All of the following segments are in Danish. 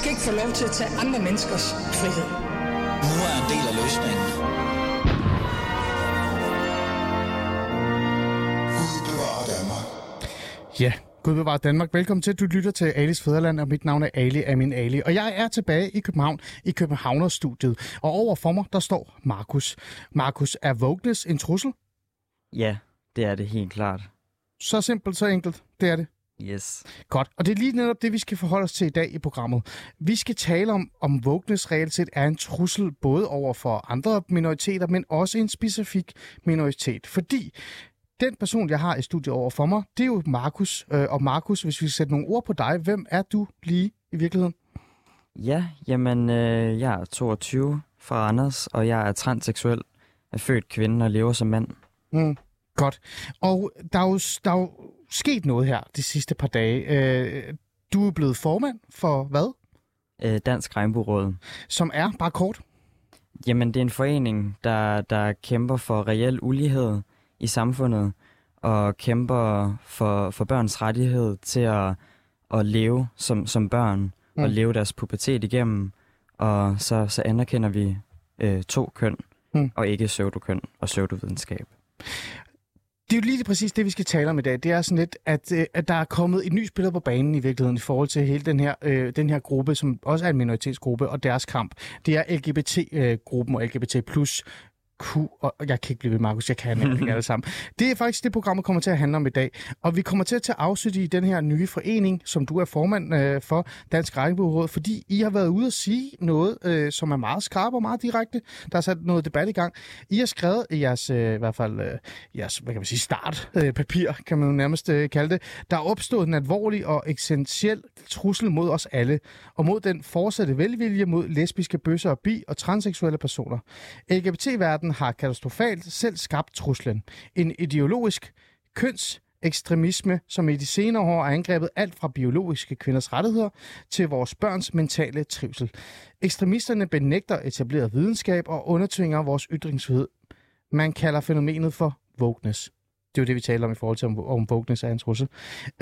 skal ikke få lov til at tage andre menneskers frihed. Nu er en del af løsningen. Ja, Gud bevare Danmark. Velkommen til. Du lytter til Alis Fæderland, og mit navn er Ali Amin Ali. Og jeg er tilbage i København, i Københavnerstudiet. Og over for mig, der står Markus. Markus, er Vognes en trussel? Ja, det er det helt klart. Så simpelt, så enkelt. Det er det. Yes. Godt. Og det er lige netop det, vi skal forholde os til i dag i programmet. Vi skal tale om, om Vognes reelt set er en trussel både over for andre minoriteter, men også en specifik minoritet. Fordi den person, jeg har i studiet over for mig, det er jo Markus. Øh, og Markus, hvis vi sætter nogle ord på dig, hvem er du lige i virkeligheden? Ja, jamen, øh, jeg er 22 fra Anders, og jeg er transseksuel, er født kvinde og lever som mand. Mm, godt. Og der er, jo, der er jo sket noget her de sidste par dage. Øh, du er blevet formand for hvad? Øh, Dansk Regnbueråd. Som er, bare kort, Jamen, det er en forening, der, der kæmper for reel ulighed i samfundet, og kæmper for, for børns rettighed til at, at leve som, som børn, mm. og leve deres pubertet igennem. Og så, så anerkender vi øh, to køn, mm. og ikke pseudokøn og pseudovidenskab. Det er jo lige præcis det, vi skal tale om i dag. Det er sådan lidt, at, øh, at der er kommet et ny spiller på banen i virkeligheden i forhold til hele den her, øh, den her gruppe, som også er en minoritetsgruppe, og deres kamp. Det er LGBT-gruppen øh, og LGBT plus Q, og jeg kan ikke blive ved, Markus, jeg kan ikke alle sammen. Det er faktisk det, programmet kommer til at handle om i dag. Og vi kommer til at tage afsæt i den her nye forening, som du er formand øh, for, Dansk Regnbueråd, fordi I har været ude at sige noget, øh, som er meget skarpt og meget direkte. Der er sat noget debat i gang. I har skrevet i jeres, øh, i hvert fald, øh, jeres, hvad kan man sige, startpapir, øh, papir, kan man jo nærmest øh, kalde det. Der er opstået en alvorlig og essentiel trussel mod os alle, og mod den fortsatte velvilje mod lesbiske bøsser og bi og transseksuelle personer. LGBT-verdenen har katastrofalt selv skabt truslen. En ideologisk køns ekstremisme, som i de senere år har angrebet alt fra biologiske kvinders rettigheder til vores børns mentale trivsel. Ekstremisterne benægter etableret videnskab og undertvinger vores ytringsfrihed. Man kalder fænomenet for wokeness. Det er jo det, vi taler om i forhold til, om, om wokeness er en trussel.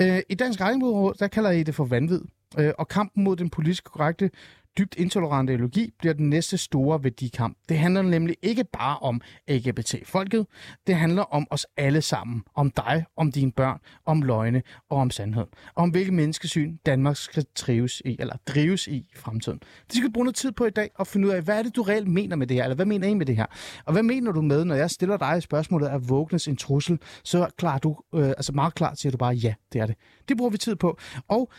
Øh, I Dansk Regnbueråd, der kalder I det for vanvid. Øh, og kampen mod den politisk korrekte, dybt intolerante ideologi bliver den næste store værdikamp. Det handler nemlig ikke bare om LGBT-folket. Det handler om os alle sammen. Om dig, om dine børn, om løgne og om sandhed. Og om hvilket menneskesyn Danmark skal trives i, eller drives i i fremtiden. Det skal vi bruge noget tid på i dag og finde ud af, hvad er det, du reelt mener med det her? Eller hvad mener I med det her? Og hvad mener du med, når jeg stiller dig spørgsmålet, er vågnes en trussel? Så klar du, øh, altså meget klart siger du bare, ja, det er det. Det bruger vi tid på. Og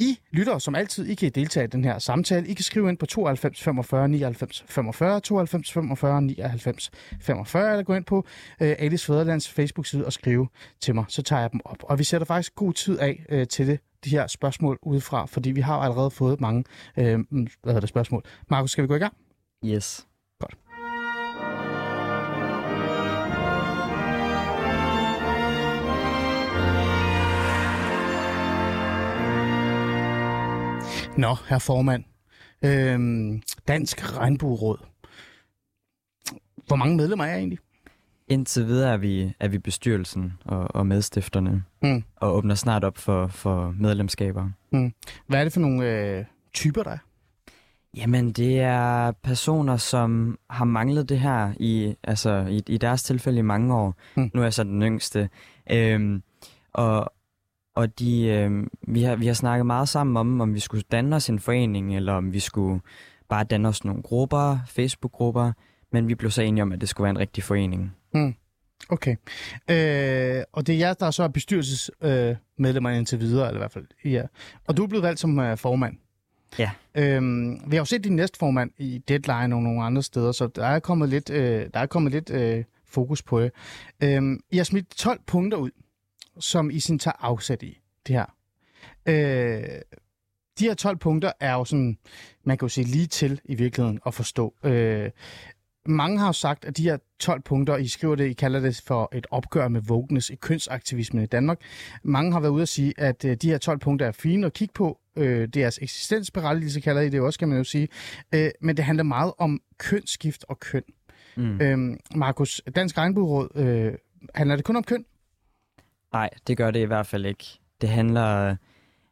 i lytter som altid, I kan deltage i den her samtale. I kan skrive ind på 92 45 99 45, 92 45 99 45, eller gå ind på øh, Alice Fæderlands Facebook-side og skrive til mig, så tager jeg dem op. Og vi sætter faktisk god tid af øh, til det, de her spørgsmål udefra, fordi vi har allerede fået mange øh, hvad hedder det, spørgsmål. Markus, skal vi gå i gang? Yes. Nå, herr formand. Øhm, Dansk Regnbueråd. Hvor mange medlemmer er jeg egentlig? Indtil videre er vi, er vi bestyrelsen og, og medstifterne, Mm. og åbner snart op for, for medlemskaber. Hvad er det for nogle øh, typer, der er? Jamen, det er personer, som har manglet det her i, altså, i, i deres tilfælde i mange år. Mm. Mm. Nu er jeg så den yngste. Øhm, og og de, øhm, vi, har, vi har snakket meget sammen om, om vi skulle danne os en forening, eller om vi skulle bare danne os nogle grupper, Facebook-grupper. Men vi blev så enige om, at det skulle være en rigtig forening. Okay. Øh, og det er jer, der så er bestyrelsesmedlemmer øh, indtil videre, eller i hvert fald ja. Og du er blevet valgt som øh, formand. Ja. Øhm, vi har jo set din næste formand i Deadline og nogle andre steder, så der er kommet lidt, øh, der er kommet lidt øh, fokus på det. Øhm, I har smidt 12 punkter ud, som I sådan tager afsæt i det her. Øh, de her 12 punkter er jo sådan, man kan jo sige lige til i virkeligheden at forstå. Øh, mange har jo sagt, at de her 12 punkter, I skriver det, I kalder det for et opgør med wokeness i kønsaktivismen i Danmark. Mange har været ude at sige, at øh, de her 12 punkter er fine at kigge på. Øh, deres eksistensberettigelse kalder I det også, kan man jo sige. Øh, men det handler meget om kønsskift og køn. Mm. Øh, Markus, Dansk Regnbueråd, øh, handler det kun om køn? Nej, det gør det i hvert fald ikke. Det handler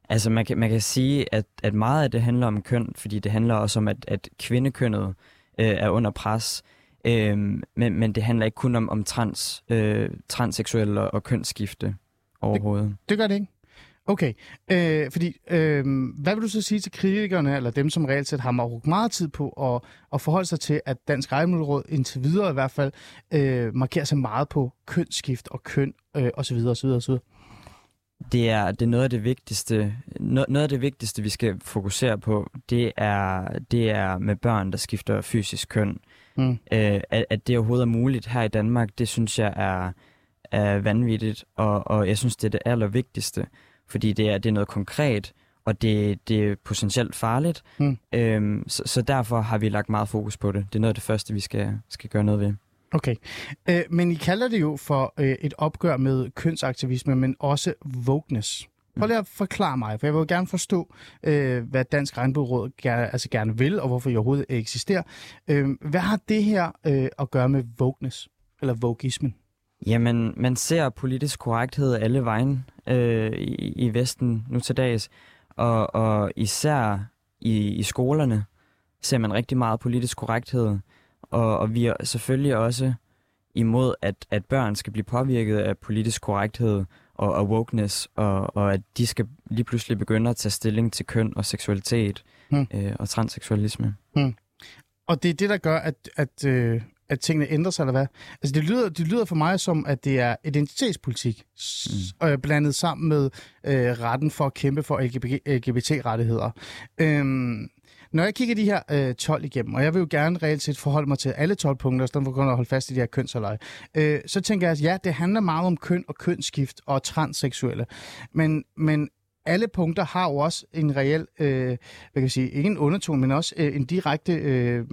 Altså man kan, man kan sige, at, at meget af det handler om køn, fordi det handler også om, at, at kvindekønnet øh, er under pres. Øh, men, men det handler ikke kun om, om trans, øh, transseksuelle og, og kønsskifte overhovedet. Det gør det ikke? Okay, øh, fordi øh, hvad vil du så sige til kritikerne, eller dem, som reelt set har brugt meget tid på at, at forholde sig til, at Dansk Rejmiddelråd indtil videre i hvert fald øh, markerer sig meget på kønsskift og køn øh, osv. osv. osv. Det er, det er noget af det vigtigste, noget af det vigtigste, vi skal fokusere på, det er, det er med børn, der skifter fysisk køn. Mm. Øh, at, at det overhovedet er muligt her i Danmark, det synes jeg er, er vanvittigt, og, og jeg synes, det er det allervigtigste fordi det er, det er noget konkret, og det, det er potentielt farligt. Mm. Øhm, så, så derfor har vi lagt meget fokus på det. Det er noget af det første, vi skal, skal gøre noget ved. Okay, øh, men I kalder det jo for øh, et opgør med kønsaktivisme, men også wokeness. Prøv lige at forklare mig, for jeg vil gerne forstå, øh, hvad Dansk Regnbueråd gerne, altså gerne vil, og hvorfor I overhovedet eksisterer. Øh, hvad har det her øh, at gøre med wokeness, eller wokeismen? Jamen, man ser politisk korrekthed alle vejen øh, i, i Vesten nu til dags, og, og især i, i skolerne ser man rigtig meget politisk korrekthed, og, og vi er selvfølgelig også imod, at, at børn skal blive påvirket af politisk korrekthed og, og wokeness, og, og at de skal lige pludselig begynde at tage stilling til køn og seksualitet hmm. øh, og transseksualisme. Hmm. Og det er det, der gør, at, at, øh, at tingene ændrer sig, eller hvad? Altså, det lyder, det lyder for mig som, at det er identitetspolitik, mm. øh, blandet sammen med øh, retten for at kæmpe for LGBT-rettigheder. Øhm, når jeg kigger de her øh, 12 igennem, og jeg vil jo gerne reelt set forholde mig til alle 12 punkter, så for at holde fast i de her kønsaløje, øh, så tænker jeg, at ja, det handler meget om køn og kønsskift og transseksuelle. Men, men alle punkter har jo også en reel, øh, hvad kan jeg sige, ikke en undertone, men også øh, en direkte øh,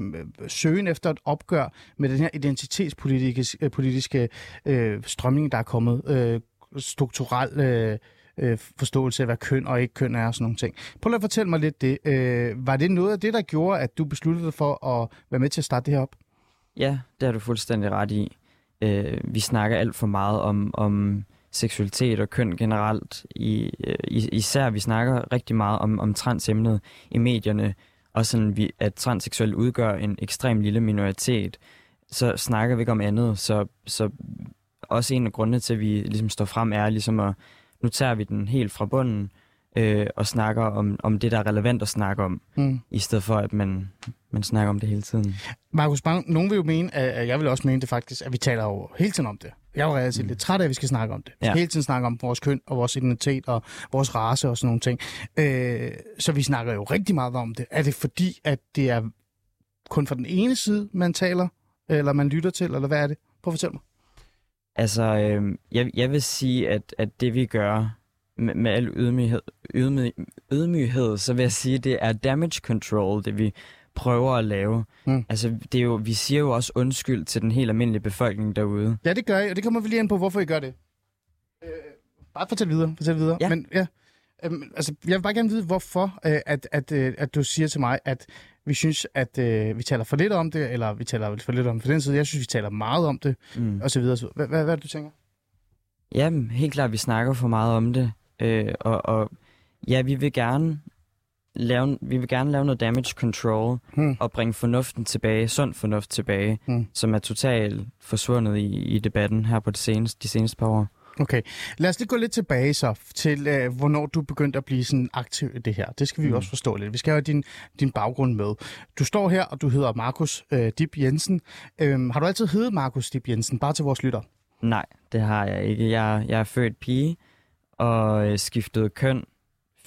søgen efter et opgør med den her identitetspolitiske øh, politiske, øh, strømning, der er kommet. Øh, strukturel øh, øh, forståelse af, hvad køn og ikke køn er og sådan nogle ting. Prøv lige at fortælle mig lidt det. Øh, var det noget af det, der gjorde, at du besluttede dig for at være med til at starte det her op? Ja, det har du fuldstændig ret i. Øh, vi snakker alt for meget om, om seksualitet og køn generelt. I, øh, især vi snakker rigtig meget om, om transemnet i medierne, og sådan, vi, at transseksuelle udgør en ekstrem lille minoritet. Så snakker vi ikke om andet, så, så også en af grundene til, at vi ligesom står frem, er ligesom at, nu tager vi den helt fra bunden, øh, og snakker om, om det, der er relevant at snakke om, mm. i stedet for, at man, man snakker om det hele tiden. Markus Bang, nogen vil jo mene, at jeg vil også mene det faktisk, at vi taler jo hele tiden om det. Jeg er jo reelt mm. lidt træt af, at vi skal snakke om det. Ja. hele tiden snakke om vores køn og vores identitet og vores race og sådan nogle ting. Øh, så vi snakker jo rigtig meget om det. Er det fordi, at det er kun fra den ene side, man taler, eller man lytter til, eller hvad er det? Prøv at fortælle mig. Altså, øh, jeg, jeg vil sige, at, at det vi gør med, med al ydmyghed, ydmy, ydmyghed, så vil jeg sige, at det er damage control, det vi prøver at lave. Mm. Altså, det er jo, vi siger jo også undskyld til den helt almindelige befolkning derude. Ja, det gør jeg, og det kommer vi lige ind på, hvorfor I gør det. Øh, bare fortæl videre, fortæl videre. Ja. Men, ja, øh, altså, jeg vil bare gerne vide, hvorfor øh, at, at, øh, at du siger til mig, at vi synes, at øh, vi taler for lidt om det, eller vi taler for lidt om det for den side. Jeg synes, vi taler meget om det, mm. og så videre. Hvad, hvad, hvad er det, du tænker? Jamen, helt klart, vi snakker for meget om det. Øh, og, og ja, vi vil gerne lave, vi vil gerne lave noget damage control hmm. og bringe fornuften tilbage, sund fornuft tilbage, hmm. som er totalt forsvundet i, i debatten her på det seneste, de seneste par år. Okay, lad os lige gå lidt tilbage så til, øh, hvornår du begyndte at blive sådan aktiv i det her. Det skal vi mm. også forstå lidt. Vi skal have din, din baggrund med. Du står her, og du hedder Markus øh, Dib Jensen. Øhm, har du altid heddet Markus Dib Jensen, bare til vores lytter? Nej, det har jeg ikke. Jeg, jeg er født pige, og øh, skiftede køn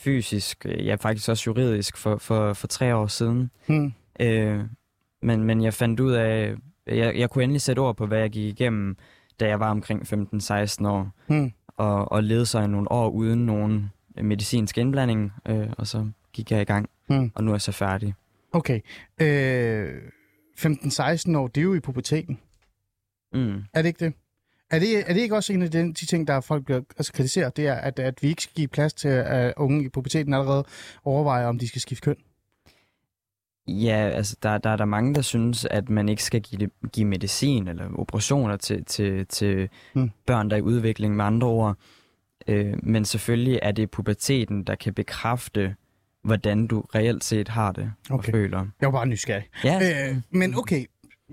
fysisk, øh, ja faktisk også juridisk for, for, for tre år siden. Hmm. Øh, men, men jeg fandt ud af, jeg, jeg kunne endelig sætte ord på, hvad jeg gik igennem, da jeg var omkring 15-16 år, hmm. og, og levede sig nogle år uden nogen medicinsk indblanding, øh, og så gik jeg i gang, hmm. og nu er jeg så færdig. Okay. Øh, 15-16 år, det er jo i puberteten. Mm. Er det ikke det? Er det, er det ikke også en af de, de ting, der folk bliver altså, kritiseret, det er, at, at vi ikke skal give plads til, at unge i puberteten allerede overvejer, om de skal skifte køn? Ja, altså der, der er der mange, der synes, at man ikke skal give, give medicin eller operationer til, til, til hmm. børn, der er i udvikling med andre ord. Øh, men selvfølgelig er det puberteten, der kan bekræfte, hvordan du reelt set har det Okay. og føler. Jeg var bare nysgerrig. Ja, Øh, men okay,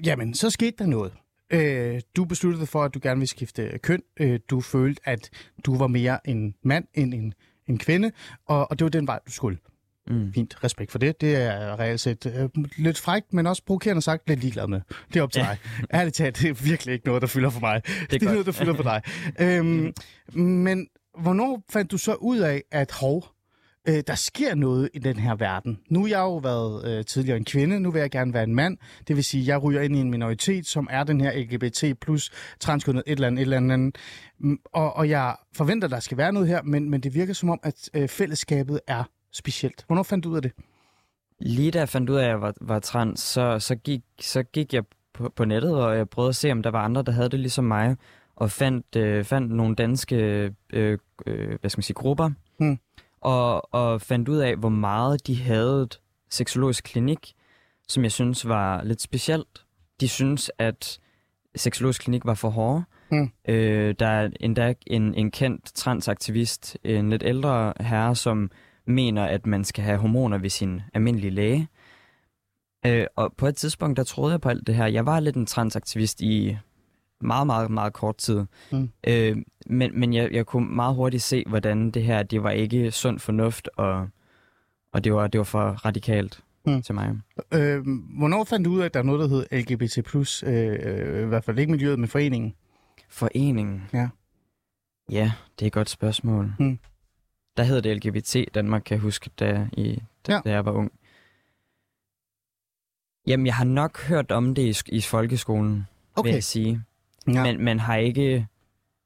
jamen, så skete der noget. Øh, du besluttede dig for, at du gerne ville skifte køn. Øh, du følte, at du var mere en mand end en, en kvinde, og, og det var den vej, du skulle. mm. Fint, respekt for det. Det er reelt set øh, lidt frækt, men også provokerende sagt lidt ligeglad med. Det er op til Ja. dig. Ærligt talt, det er virkelig ikke noget, der fylder for mig. Det er, det er godt. noget, der fylder for dig. øhm, men hvornår fandt du så ud af, at hov, øh, der sker noget i den her verden? Nu har jeg jo været øh, tidligere en kvinde, nu vil jeg gerne være en mand. Det vil sige, at jeg ryger ind i en minoritet, som er den her LGBT plus transkønnet et eller andet, et eller andet. Mm, Og, og jeg forventer, at der skal være noget her, men, men det virker som om, at øh, fællesskabet er specielt. Hvornår fandt du ud af det? Lige da jeg fandt ud af, at jeg var, var trans, så, så, gik, så gik jeg på, på nettet, og jeg prøvede at se, om der var andre, der havde det ligesom mig, og fandt, øh, fandt nogle danske øh, øh, hvad skal man sige, grupper, Hmm. Og, og fandt ud af, hvor meget de havde et seksologisk klinik, som jeg synes var lidt specielt. De synes, at seksologisk klinik var for hårde. Hmm. Øh, der er endda en, en kendt transaktivist, en lidt ældre herre, som mener, at man skal have hormoner ved sin almindelige læge. Øh, og på et tidspunkt, der troede jeg på alt det her. Jeg var lidt en transaktivist i meget, meget, meget kort tid. Mm. Øh, men men jeg, jeg kunne meget hurtigt se, hvordan det her, det var ikke sund fornuft, og, og det, var, det var for radikalt Mm. til mig. Øh, hvornår fandt du ud af, at der er noget, der hedder LGBT+, øh, øh, i hvert fald ikke miljøet, men foreningen? Foreningen? Ja. Ja, det er et godt spørgsmål. Mm. Der hed det LGBT Danmark, kan jeg huske, da, i, da, Ja. da jeg var ung. Jamen, jeg har nok hørt om det i, i folkeskolen, okay. vil jeg sige. Ja, Men, men har ikke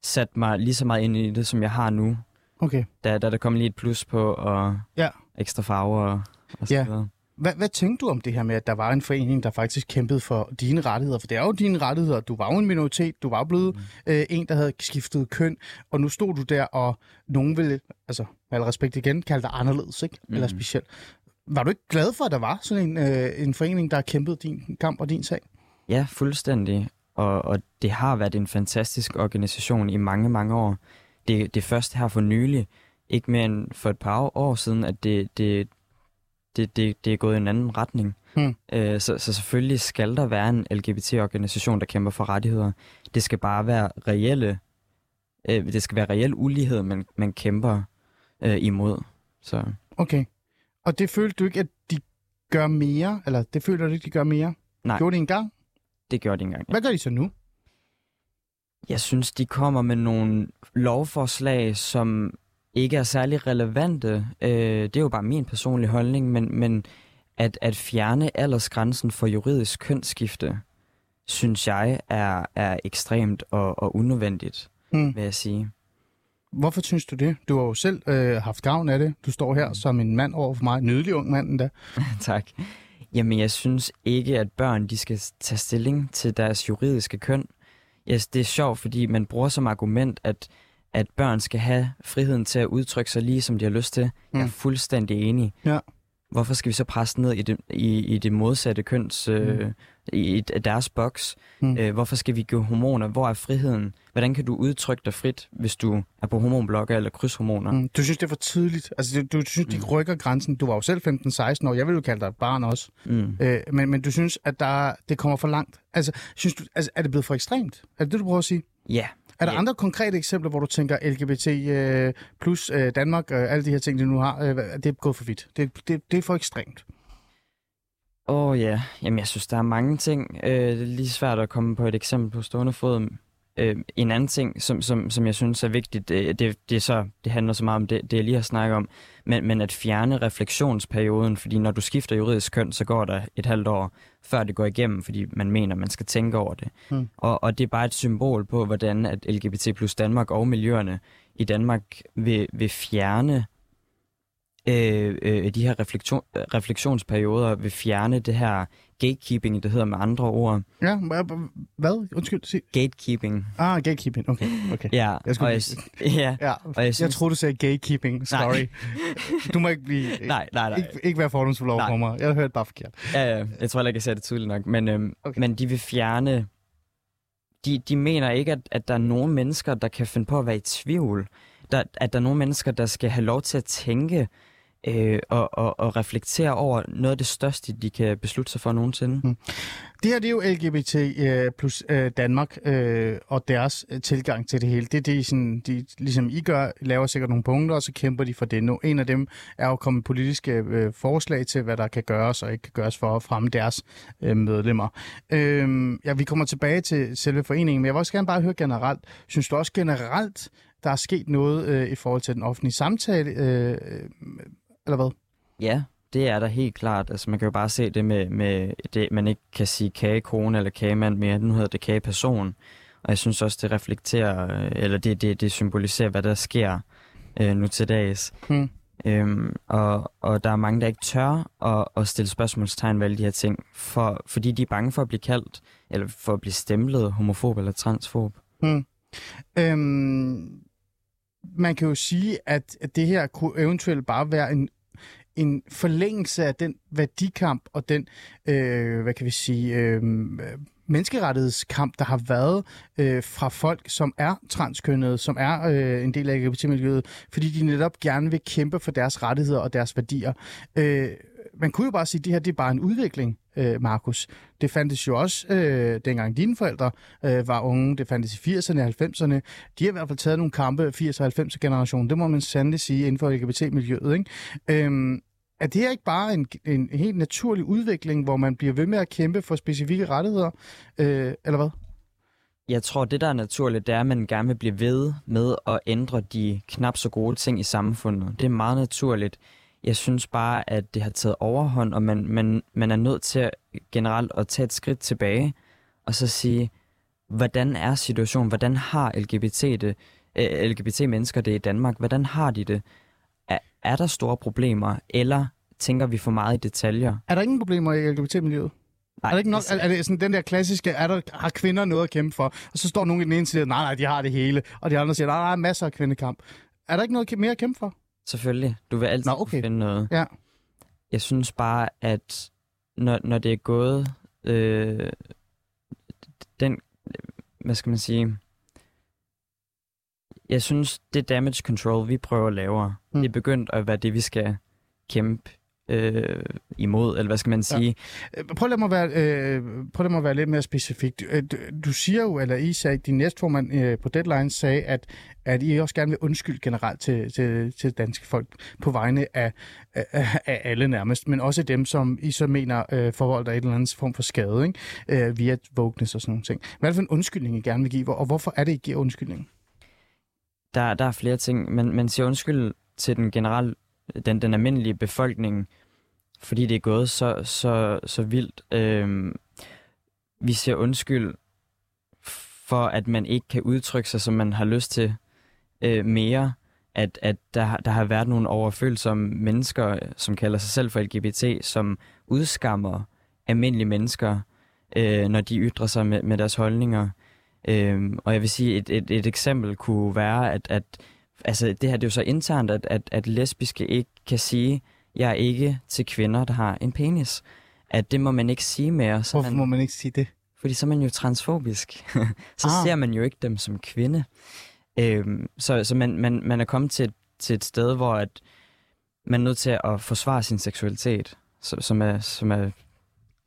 sat mig lige så meget ind i det, som jeg har nu. okay. Da, da der kom lige et plus på, og Ja. ekstra farver og, og så Ja. videre. Hvad, hvad tænkte du om det her med, at der var en forening, der faktisk kæmpede for dine rettigheder? For det er jo dine rettigheder. Du var jo en minoritet. Du var blevet mm. øh, en, der havde skiftet køn. Og nu stod du der, og nogen ville, altså med al respekt igen, kalde dig anderledes, ikke? Mm. Eller specielt. Var du ikke glad for, at der var sådan en, øh, en forening, der kæmpede din kamp og din sag? Ja, fuldstændig. Og, og det har været en fantastisk organisation i mange, mange år. Det, det er først her for nylig, ikke mere end for et par år siden, at det, det, det, det, det er gået i en anden retning. Hmm. Øh, så, så selvfølgelig skal der være en LGBT-organisation, der kæmper for rettigheder. Det skal bare være reelle, øh, det skal være reel ulighed, man, man kæmper øh, imod. Så Okay. Og det følte du ikke, at de gør mere? Eller det føler du ikke, de gør mere? Nej. Gjorde de engang? Det gjorde det ikke engang. Hvad gør de så nu? Jeg synes, de kommer med nogle lovforslag, som ikke er særlig relevante. Øh, det er jo bare min personlige holdning, men, men at, at fjerne aldersgrænsen for juridisk kønsskifte, synes jeg er, er ekstremt og, og unødvendigt, Hmm. vil jeg sige. Hvorfor synes du det? Du har jo selv øh, haft gavn af det. Du står her som en mand over for mig. En nydelig ung mand endda. tak. Jamen, jeg synes ikke, at børn de skal tage stilling til deres juridiske køn. Yes, det er sjovt, fordi man bruger som argument, at, at børn skal have friheden til at udtrykke sig lige, som de har lyst til. Jeg er Mm. fuldstændig enig. Ja. Hvorfor skal vi så presse ned i det, i, i det modsatte køns, øh, Mm. I, deres boks? Mm. Øh, hvorfor skal vi give hormoner? Hvor er friheden? Hvordan kan du udtrykke dig frit, hvis du er på hormonblokker eller krydshormoner? Mm. Du synes, det er for tidligt? Altså, du, du synes, de Mm. rykker grænsen? Du var jo selv 15-16 år. Jeg vil jo kalde dig et barn også. Mm. Øh, men, men du synes, at der, det kommer for langt? Altså, synes du, altså, er det blevet for ekstremt? Er det det, du prøver at sige? Ja, Er der Ja. andre konkrete eksempler, hvor du tænker LGBT øh, plus øh, Danmark, øh, alle de her ting, de nu har, øh, det er gået for vidt? Det, det, det er for ekstremt. Åh oh, ja, jamen jeg synes, der er mange ting. Øh, det er lige svært at komme på et eksempel på stående fod. Øh, en anden ting, som, som, som jeg synes er vigtigt, det, det, det, er så, det handler så meget om det, det, jeg lige har snakket om, men, men at fjerne refleksionsperioden, fordi når du skifter juridisk køn, så går der et halvt år, før det går igennem, fordi man mener, man skal tænke over det. Hmm. Og, og det er bare et symbol på, hvordan at LGBT plus Danmark og miljøerne i Danmark vil, vil fjerne øh, øh, de her refleksion, refleksionsperioder, vil fjerne det her gatekeeping, det hedder med andre ord. Ja, hva- hvad? Undskyld, sig. Gatekeeping. Ah, gatekeeping. Okay, okay. Ja, Jeg skulle og jeg, ja, Ja, og jeg jeg synes... troede, du sagde gatekeeping. Sorry. Du må ikke blive... Nej, nej, nej. Ikke, ikke være fordomsfuld over for mig. Jeg hørte bare forkert. Ja, ja, jeg tror heller ikke, jeg ser det tydeligt nok. Men, øhm, okay. men de vil fjerne... De, de mener ikke, at, at der er nogen mennesker, der kan finde på at være i tvivl. der, at der er nogle mennesker, der skal have lov til at tænke øh, og, og, og reflektere over noget af det største, de kan beslutte sig for nogensinde. Mm. Det her det er jo LGBT øh, plus øh, Danmark øh, og deres øh, tilgang til det hele. Det er det, sådan, de, ligesom I gør, laver sikkert nogle punkter, og så kæmper de for det nu. En af dem er jo kommet politiske øh, øh, forslag til, hvad der kan gøres og ikke kan gøres for at fremme deres øh, medlemmer. Øh, ja, vi kommer tilbage til selve foreningen, men jeg vil også gerne bare høre generelt. Synes du også generelt, der er sket noget øh, i forhold til den offentlige samtale, øh, eller hvad? Ja, det er der helt klart. Altså, man kan jo bare se det med, med det, man ikke kan sige kagekone eller kagemand mere. Nu hedder det kageperson. Og jeg synes også, det reflekterer, øh, eller det, det, det symboliserer, hvad der sker øh, nu til dags. Hmm. Øhm, og, og der er mange, der ikke tør at, at stille spørgsmålstegn ved alle de her ting, for, fordi de er bange for at blive kaldt, eller for at blive stemplet homofob eller transfob. Hmm. Øhm, man kan jo sige, at, at det her kunne eventuelt bare være en en forlængelse af den værdikamp og den, øh, hvad kan vi sige, øh, menneskerettighedskamp, der har været øh, fra folk, som er transkønnede, som er øh, en del af LGBT-miljøet, fordi de netop gerne vil kæmpe for deres rettigheder og deres værdier. Øh, man kunne jo bare sige, at det her det er bare en udvikling, øh, Markus. Det fandtes jo også, øh, dengang dine forældre øh, var unge. Det fandtes i 80'erne og 90'erne. De har i hvert fald taget nogle kampe, 80'er og 90'er generation. Det må man sandelig sige inden for LGBT-miljøet. Ikke? Øhm, er det her ikke bare en, en helt naturlig udvikling, hvor man bliver ved med at kæmpe for specifikke rettigheder, øh, eller hvad? Jeg tror, det der er naturligt, det er, at man gerne vil blive ved med at ændre de knap så gode ting i samfundet. Det er meget naturligt. Jeg synes bare, at det har taget overhånd, og man, man, man er nødt til at, generelt at tage et skridt tilbage, og så sige, hvordan er situationen? Hvordan har LGBT det, øh, LGBT-mennesker det i Danmark? Hvordan har de det? Er, er der store problemer, eller tænker vi for meget i detaljer? Er der ingen problemer i LGBT-miljøet? Nej, er det ikke nok, er, er det sådan den der klassiske, er der, har kvinder noget at kæmpe for? Og så står nogen i den ene side, nej, nej, de har det hele. Og de andre siger, nej, der er masser af kvindekamp. Er der ikke noget mere at kæmpe for? Selvfølgelig. Du vil altid Nå, okay. finde noget. Ja. Jeg synes bare, at når, når det er gået øh, den, hvad skal man sige, jeg synes, det damage control, vi prøver at lave, mm. det er begyndt at være det, vi skal kæmpe øh, imod, eller hvad skal man sige? Ja. Prøv at mig være, øh, prøv at mig være lidt mere specifikt. Øh, du, du siger jo, eller I sagde, din næstformand øh, på Deadline sagde, at, at I også gerne vil undskylde generelt til, til, til danske folk på vegne af, af, af alle nærmest, men også dem, som I så mener øh, forhold der et eller andet form for skade, ikke? Øh, via wokeness og sådan nogle ting. Hvad er det for en undskyldning, I gerne vil give, og hvorfor er det, I giver undskyldning? Der, der er flere ting, men man siger undskyld til den generelle den, den almindelige befolkning, fordi det er gået så, så, så vildt. Øh, vi ser undskyld for, at man ikke kan udtrykke sig, som man har lyst til øh, mere. At, at der, der har været nogle overfølsomme mennesker, som kalder sig selv for LGBT, som udskammer almindelige mennesker, øh, når de ytrer sig med, med deres holdninger. Øh, og jeg vil sige, et, et, et eksempel kunne være, at, at altså det her det er jo så internt, at, at, at lesbiske ikke kan sige, jeg er ikke til kvinder, der har en penis. At det må man ikke sige mere. Så Hvorfor man, må man ikke sige det? Fordi så er man jo transfobisk. så ah. ser man jo ikke dem som kvinde. Øhm, så så man, man, man er kommet til, til et sted, hvor at man er nødt til at forsvare sin seksualitet, som er, som er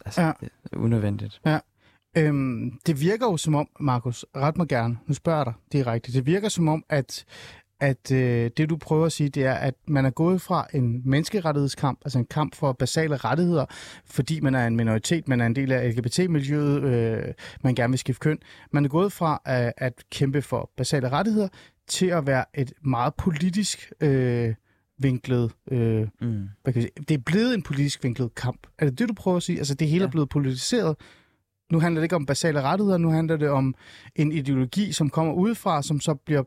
altså, ja. unødvendigt. Ja. Øhm, det virker jo som om, Markus, ret mig gerne, nu spørger jeg dig direkte, det virker som om, at at øh, det, du prøver at sige, det er, at man er gået fra en menneskerettighedskamp, altså en kamp for basale rettigheder, fordi man er en minoritet, man er en del af LGBT-miljøet, øh, man gerne vil skifte køn. Man er gået fra at, at kæmpe for basale rettigheder til at være et meget politisk øh, vinklet... Øh, mm. hvad kan sige, det er blevet en politisk vinklet kamp. Er det det, du prøver at sige? Altså, det hele ja. er blevet politiseret. Nu handler det ikke om basale rettigheder, nu handler det om en ideologi, som kommer udefra, som så bliver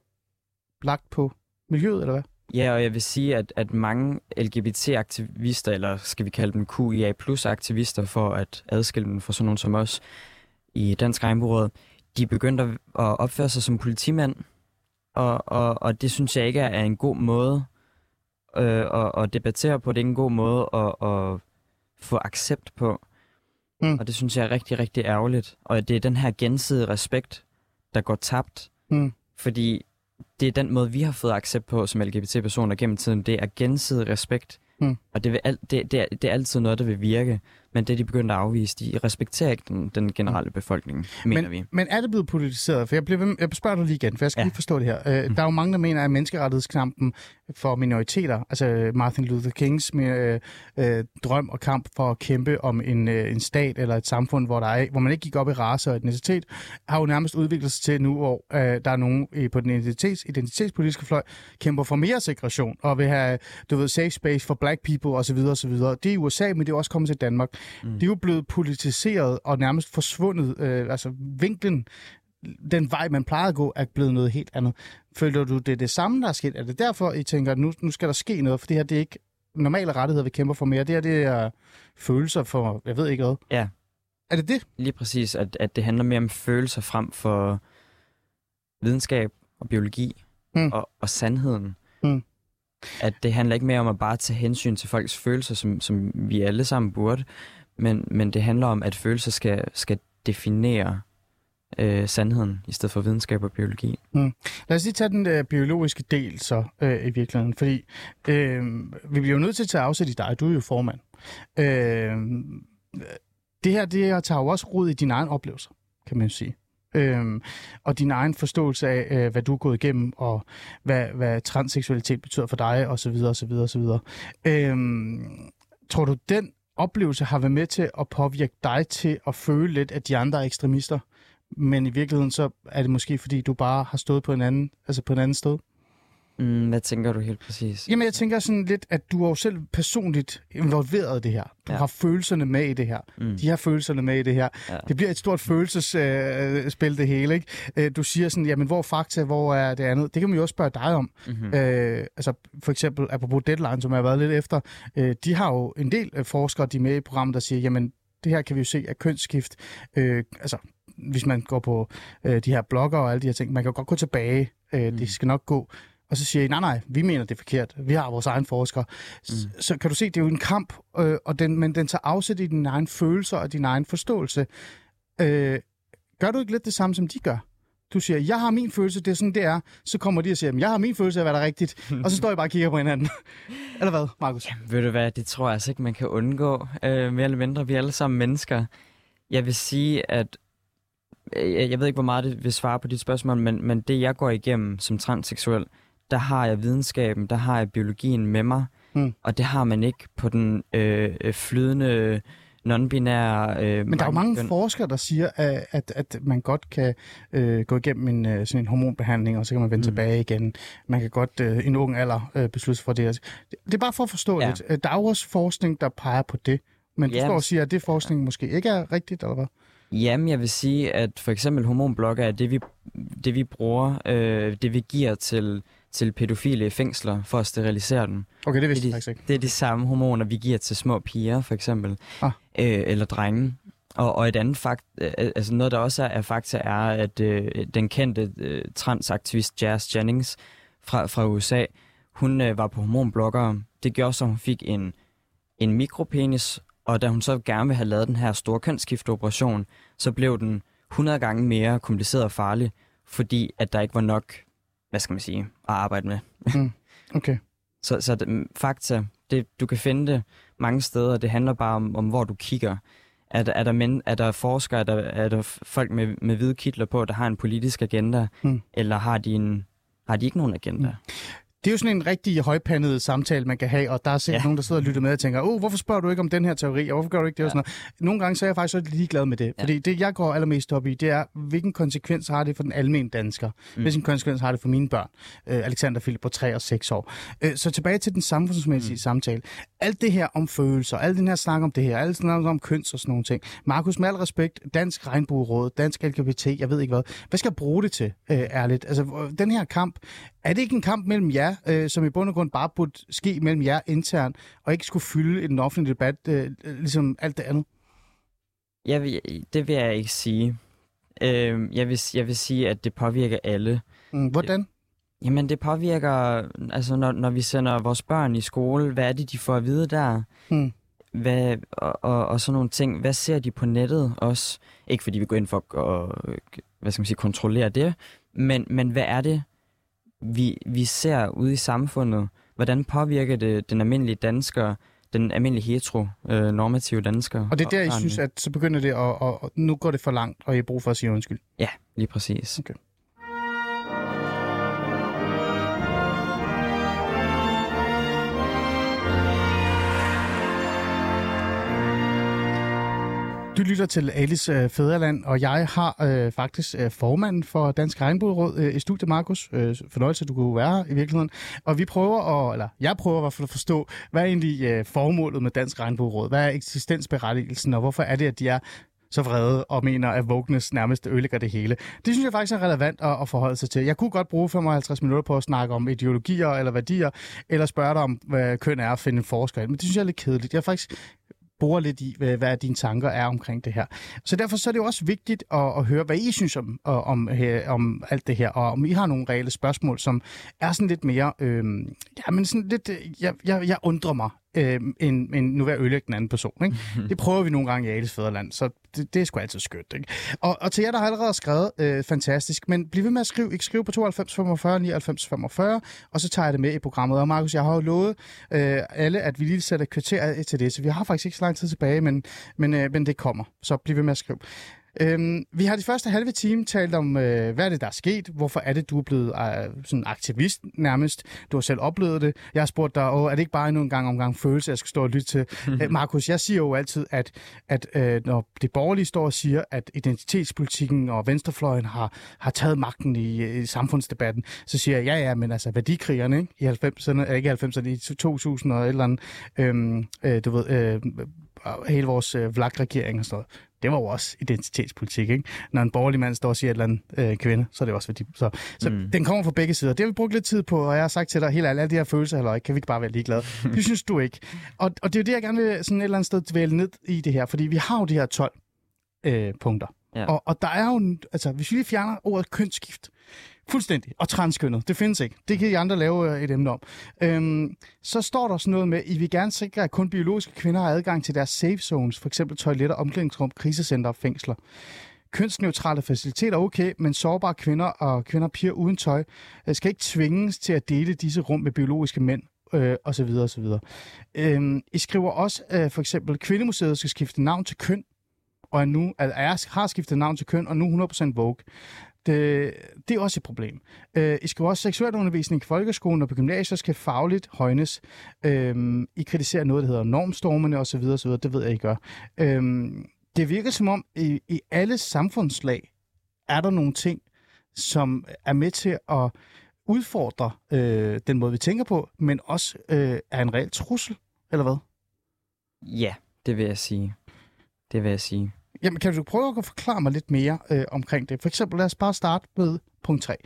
lagt på miljøet, eller hvad? Ja, og jeg vil sige, at, at mange LGBT-aktivister, eller skal vi kalde dem QIA plus-aktivister, for at adskille dem fra sådan nogen som os i Dansk Regnbueråd, de begyndte at opføre sig som politimænd, og, og, og det synes jeg ikke er en god måde øh, at, at debattere på. Det er en god måde at, at få accept på. Mm. Og det synes jeg er rigtig, rigtig ærgerligt. Og det er den her gensidige respekt, der går tabt. Mm. Fordi det er den måde, vi har fået accept på som LGBT-personer gennem tiden. Det er gensidig respekt. Mm. Og det, vil al, det, det, er, det er altid noget, der vil virke. Men det er de begyndt at afvise. De respekterer ikke den, den generelle befolkning, mener men, vi. Men er det blevet politiseret? For jeg, ved- jeg spørger dig lige igen, for jeg skal ja. Lige forstå det her. Øh, Der er jo mange, der mener, at menneskerettighedskampen for minoriteter, altså Martin Luther Kings øh, øh, drøm og kamp for at kæmpe om en, øh, en stat eller et samfund, hvor, der er, hvor man ikke gik op i race og etnicitet, har jo nærmest udviklet sig til nu, hvor øh, der er nogen øh, på den identitets, identitetspolitiske fløj, kæmper for mere segregation og vil have, du ved, safe space for black people osv. osv. Det er i USA, men det er også kommet til Danmark. Mm. Det er jo blevet politiseret og nærmest forsvundet. Øh, altså vinklen, den vej, man plejer at gå, er blevet noget helt andet. Føler du, det er det samme, der er sket? Er det derfor, I tænker, at nu, nu skal der ske noget? For det her, det er ikke normale rettigheder, vi kæmper for mere. Det her, det er følelser for, jeg ved ikke hvad. Ja. Er det det? Lige præcis, at, at det handler mere om følelser frem for videnskab og biologi Mm. og, og sandheden. Mm. At det handler ikke mere om at bare tage hensyn til folks følelser, som, som vi alle sammen burde, men, men det handler om, at følelser skal, skal definere øh, sandheden, i stedet for videnskab og biologi. Hmm. Lad os lige tage den øh, biologiske del så øh, i virkeligheden, fordi øh, vi bliver jo nødt til at tage afsæt i dig. Du er jo formand. Øh, det her, det her tager jo også rod i dine egne oplevelser, kan man jo sige. Øhm, og din egen forståelse af, øh, hvad du er gået igennem, og hvad, hvad transseksualitet betyder for dig, og så videre, og så videre, og så videre. Øhm, tror du, den oplevelse har været med til at påvirke dig til at føle lidt, at de andre er ekstremister? Men i virkeligheden så er det måske, fordi du bare har stået på en anden, altså på en anden sted? Mm, hvad tænker du helt præcis? Jamen, jeg tænker sådan lidt, at du er jo selv personligt involveret i det her. Du ja. Har følelserne med i det her. Mm. De har følelserne med i det her. Ja. Det bliver et stort følelsesspil, øh, det hele, ikke? Øh, du siger sådan, jamen, hvor er fakta, hvor er det andet? Det kan man jo også spørge dig om. Mm-hmm. Øh, altså, for eksempel, apropos Deadline, som jeg har været lidt efter, øh, de har jo en del øh, forskere, de er med i programmet, der siger, jamen, det her kan vi jo se er kønsskift. Øh, altså, hvis man går på øh, de her blogger og alle de her ting, man kan jo godt gå tilbage. Øh, mm. Det skal nok gå. Og så siger I, nej, nej, vi mener det er forkert. Vi har vores egen forskere. Mm. Så kan du se, det er jo en kamp, øh, og den, men den tager afsæt i dine egne følelser og din egen forståelse. Øh, gør du ikke lidt det samme, som de gør? Du siger, jeg har min følelse, det er sådan, det er. Så kommer de og siger, jeg har min følelse af, hvad der er rigtigt. og så står jeg bare og kigger på hinanden. Eller hvad, Markus? Ved du hvad, det tror jeg altså ikke, man kan undgå. Øh, mere eller mindre, vi er alle sammen mennesker. Jeg vil sige, at øh, jeg ved ikke, hvor meget det vil svare på dit spørgsmål, men, men det, jeg går igennem som transseksuel, der har jeg videnskaben, der har jeg biologien med mig, Mm. og det har man ikke på den øh, øh, flydende, non-binære... Øh, Men der er jo mange køn. forskere, der siger, at, at, at man godt kan øh, gå igennem en, øh, sådan en hormonbehandling, og så kan man vende mm. Tilbage igen. Man kan godt øh, i en ung alder øh, beslutte sig for det. Det er bare for at forstå ja. Lidt. Øh, Der er jo også forskning, der peger på det. Men du står og siger, at det forskning måske ikke er rigtigt, eller hvad? Jamen, jeg vil sige, at for eksempel hormonblokker er det, vi, det, vi bruger, øh, det vi giver til, til pædofile i fængsler for at sterilisere dem. Okay, det vidste Det jeg er, faktisk de, ikke. det er de samme hormoner, vi giver til små piger, for eksempel. Ah. Øh, eller drenge. Og, og et andet fakt, øh, altså noget, der også er, er fakta, er, at øh, den kendte øh, transaktivist Jazz Jennings fra, fra USA, hun øh, var på hormonblokkere. Det gjorde så, hun fik en, en mikropenis, og da hun så gerne ville have lavet den her store kønsskifteoperation, så blev den 100 gange mere kompliceret og farlig, fordi at der ikke var nok, hvad skal man sige, at arbejde med. Okay. Så, så det, mm, fakta, det, du kan finde det mange steder. Det handler bare om, om hvor du kigger. Er der, er der, men, er der forskere, er der, er der folk med, med hvide kitler på, der har en politisk agenda, Hmm. eller har de, en, har de ikke nogen agenda? Hmm. Det er jo sådan en rigtig højpandet samtale, man kan have, og der er sikkert ja. Nogen, der sidder og lytter med og tænker, oh, hvorfor spørger du ikke om den her teori, og hvorfor gør du ikke det? Ja. Og sådan noget. Nogle gange så er jeg faktisk også ligeglad med det, ja. fordi det, jeg går allermest op i, det er, hvilken konsekvens har det for den almindelige dansker? Mm. Hvilken konsekvens har det for mine børn? Øh, Alexander Philip på 3 og 6 år. Øh, så tilbage til den samfundsmæssige mm. samtale. Alt det her om følelser, alt den her snak om det her, alt snak om køns og sådan nogle ting. Markus, med al respekt, Dansk Regnbueråd, Dansk LGBT, jeg ved ikke hvad. Hvad skal jeg bruge det til, øh, ærligt? Altså, den her kamp, er det ikke en kamp mellem jer, øh, som i bund og grund bare burde ske mellem jer internt, og ikke skulle fylde i den offentlige debat, øh, øh, ligesom alt det andet? Jeg vil, det vil jeg ikke sige. Øh, jeg, vil, jeg vil sige, at det påvirker alle. Mm, hvordan? Jamen, det påvirker, altså når, når vi sender vores børn i skole, hvad er det, de får at vide der? Mm. Hvad, og, og, og sådan nogle ting. Hvad ser de på nettet også? Ikke fordi vi går ind for at hvad skal man sige, kontrollere det, men, men hvad er det, vi, vi ser ude i samfundet, hvordan påvirker det den almindelige dansker, den almindelige hetero-normative dansker. Og det er der, I barnet. synes, at så begynder det, at, at, at nu går det for langt, og I har brug for at sige undskyld. Ja, lige præcis. Okay. Du lytter til Alice øh, Fæderland, og jeg har øh, faktisk øh, formanden for Dansk Regnbueråd øh, i studiet, Markus. Øh, fornøjelse, du kunne være her i virkeligheden. Og vi prøver, at, eller jeg prøver i hvert fald at forstå, hvad er egentlig øh, formålet med Dansk Regnbueråd? Hvad er eksistensberettigelsen, og hvorfor er det, at de er så vrede og mener, at Wokeness nærmest ødelægger det hele. Det synes jeg faktisk er relevant at, at forholde sig til. Jeg kunne godt bruge 55 minutter på at snakke om ideologier eller værdier, eller spørge dig om, hvad køn er at finde en forsker ind, men det synes jeg er lidt kedeligt. Jeg er faktisk bore lidt i, hvad, hvad dine tanker er omkring det her. Så derfor så er det jo også vigtigt at, at høre, hvad I synes om, om, øh, om alt det her, og om I har nogle reelle spørgsmål, som er sådan lidt mere, øh, ja, men sådan lidt, øh, jeg, jeg, jeg undrer mig, øh, end, end nu jeg ødelægge den anden person. Ikke? Det prøver vi nogle gange i Alice Fæderland, så det, det er sgu altid skønt. Ikke? Og, og til jer, der har allerede skrevet, øh, fantastisk, men bliv ved med at skrive. Ikke skrive på 92 45 99 45, og så tager jeg det med i programmet. Og Markus, jeg har jo lovet øh, alle, at vi lige sætter kvarter til det, så vi har faktisk ikke så lang tid tilbage, men, men, øh, men det kommer. Så bliv ved med at skrive. Øhm, vi har de første halve time talt om, øh, hvad er det, der er sket? Hvorfor er det, du er blevet øh, sådan aktivist nærmest? Du har selv oplevet det. Jeg har spurgt dig, Åh, er det ikke bare endnu en gang omgang følelse, jeg skal stå og lytte til? Æ, Markus, jeg siger jo altid, at, at øh, når det borgerlige står og siger, at identitetspolitikken og venstrefløjen har, har taget magten i, i samfundsdebatten, så siger jeg, ja, ja, men altså værdikrigerne ikke? i 90'erne, ikke i 90'erne, i 2000 og et eller andet, øhm, øh, du ved, øh, hele vores øh, vlak-regering og sådan noget det var jo også identitetspolitik, ikke? Når en borgerlig mand står og siger et eller andet øh, kvinde, så er det også værdi. Så, så mm. den kommer fra begge sider. Det har vi brugt lidt tid på, og jeg har sagt til dig, helt alle de her følelser, eller kan vi ikke bare være ligeglade? Det synes du ikke. Og, og det er jo det, jeg gerne vil sådan et eller andet sted dvæle ned i det her, fordi vi har jo de her 12 øh, punkter. Ja. Og, og der er jo, altså hvis vi lige fjerner ordet kønsskift, fuldstændig, og transkønnet, det findes ikke. Det kan I andre lave øh, et emne om. Øhm, så står der sådan noget med, I vil gerne sikre, at kun biologiske kvinder har adgang til deres safe zones, f.eks. toiletter, omklædningsrum, krisecenter og fængsler. Kønsneutrale faciliteter okay, men sårbare kvinder og kvinder og piger uden tøj øh, skal ikke tvinges til at dele disse rum med biologiske mænd øh, og så videre og så videre. Øhm, I skriver også, øh, for eksempel, Kvindemuseet skal skifte navn til køn, og er nu, altså er, har skiftet navn til køn, og nu 100% Vogue. Det, øh, det er også et problem. Øh, I skriver også, seksuel undervisning i folkeskolen og på gymnasiet skal fagligt højnes. Øh, I kritiserer noget, der hedder normstormene osv. osv. Det ved jeg, I gør. Øh, det virker som om, i, i alle samfundslag er der nogle ting, som er med til at udfordre øh, den måde, vi tænker på, men også øh, er en reel trussel, eller hvad? Ja, det vil jeg sige. Det vil jeg sige. Jamen, kan du prøve at forklare mig lidt mere øh, omkring det? For eksempel, lad os bare starte med punkt 3.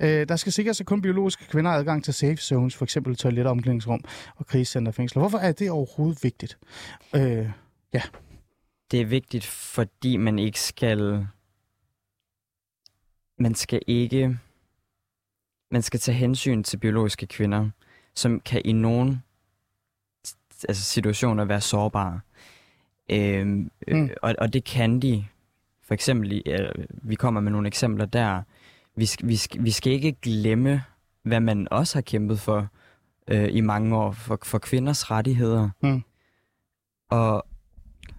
Øh, der skal sikres, at kun biologiske kvinder har adgang til safe zones, for eksempel toiletter, omklædningsrum og krisecenter og fængsler. Hvorfor er det overhovedet vigtigt? Øh, ja. Det er vigtigt, fordi man ikke skal... Man skal ikke... Man skal tage hensyn til biologiske kvinder, som kan i nogen altså situationer være sårbare. Øhm, Mm. mm. og, og det kan de. For eksempel, øh, vi kommer med nogle eksempler der. Vi skal, vi, skal, vi skal ikke glemme, hvad man også har kæmpet for øh, i mange år, for, for kvinders rettigheder. Mm. Og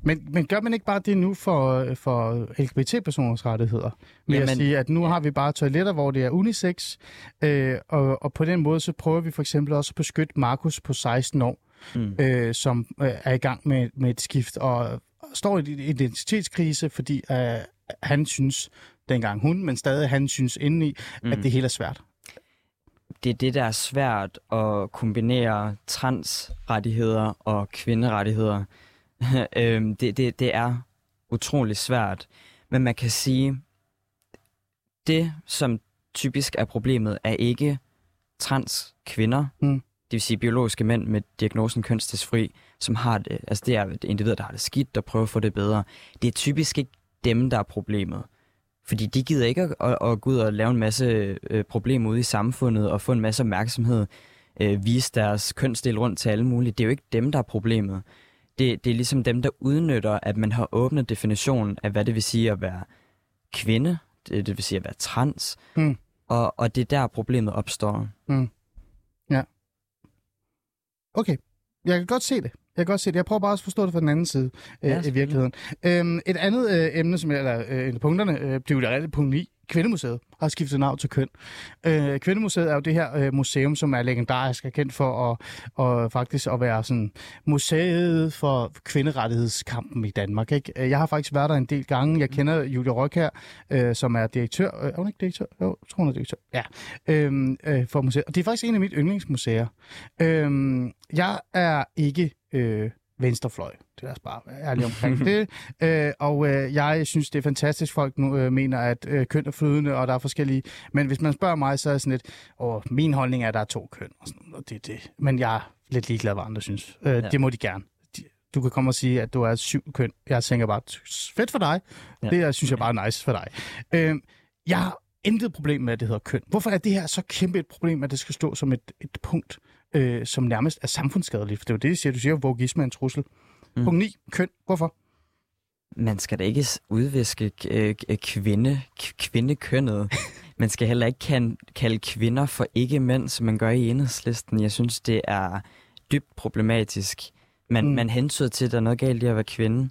Men, men gør man ikke bare det nu for, for LGBT-personers rettigheder? Med Jamen, at sige, at nu har vi bare toiletter, hvor det er unisex, øh, og, og på den måde så prøver vi for eksempel også at beskytte Markus på 16 år, mm, øh, som øh, er i gang med, med et skift og står i en identitetskrise, fordi øh, han synes, dengang hun, men stadig han synes indeni, mm. at det hele er svært. det er det, der er svært at kombinere transrettigheder og kvinderettigheder. øhm, det, det, det er utrolig svært. Men man kan sige, det som typisk er problemet, er ikke trans kvinder, Mm. Det vil sige biologiske mænd med diagnosen kønsdysfri, som har det, altså det er individer, der har det skidt, der prøver at få det bedre. Det er typisk ikke dem, der er problemet. Fordi de gider ikke at, at, at gå ud og lave en masse øh, problemer ude i samfundet og få en masse opmærksomhed, øh, vise deres kønsdel rundt til alle mulige. Det er jo ikke dem, der er problemet. Det, det er ligesom dem, der udnytter, at man har åbnet definitionen af, hvad det vil sige at være kvinde, det, det vil sige at være trans, Mm. Og, og det er der, problemet opstår. Okay, jeg kan godt se det. Jeg kan godt se det. Jeg prøver bare at forstå det fra den anden side øh, Ja, i virkeligheden. Øhm, et andet øh, emne, som jeg, eller øh, en af punkterne, øh, blev det rigtig punkt 9. Kvindemuseet har skiftet navn til køn. Øh, Kvindemuseet er jo det her øh, museum, som er legendarisk og kendt for at, og faktisk at være sådan museet for kvinderettighedskampen i Danmark. Ikke? Øh, jeg har faktisk været der en del gange. Jeg kender Julia Røk her, øh, som er direktør. Øh, er hun ikke direktør? Jo, jeg tror hun er direktør. Ja. Øhm, øh, for museet. Og det er faktisk en af mit yndlingsmuseer. Øh, jeg er ikke øh, venstrefløj. Det er os bare være ærlig omkring det. Øh, og øh, jeg synes, det er fantastisk, folk nu øh, mener, at øh, køn er flydende, og der er forskellige... Men hvis man spørger mig, så er jeg sådan lidt... Åh, min holdning er, at der er to køn, og, sådan, og det det. Men jeg er lidt ligeglad, hvad andre synes. Øh, ja. Det må de gerne. De, du kan komme og sige, at du er syv køn. Jeg tænker bare, fedt for dig. Ja. Det er, synes jeg bare er nice for dig. Øh, jeg har intet problem med, at det hedder køn. Hvorfor er det her så kæmpe et problem, at det skal stå som et, et punkt, øh, som nærmest er samfundsskadeligt? For det er jo det, jeg siger. Du siger, at vogisme er en trussel. Mm. Punkt 9. Køn. Hvorfor? Man skal da ikke udviske øh, k- kvinde, kvindekønnet. Man skal heller ikke kan, kalde kvinder for ikke mænd, som man gør i enhedslisten. Jeg synes, det er dybt problematisk. Man, mm. man hentyder til, at der er noget galt i at være kvinde.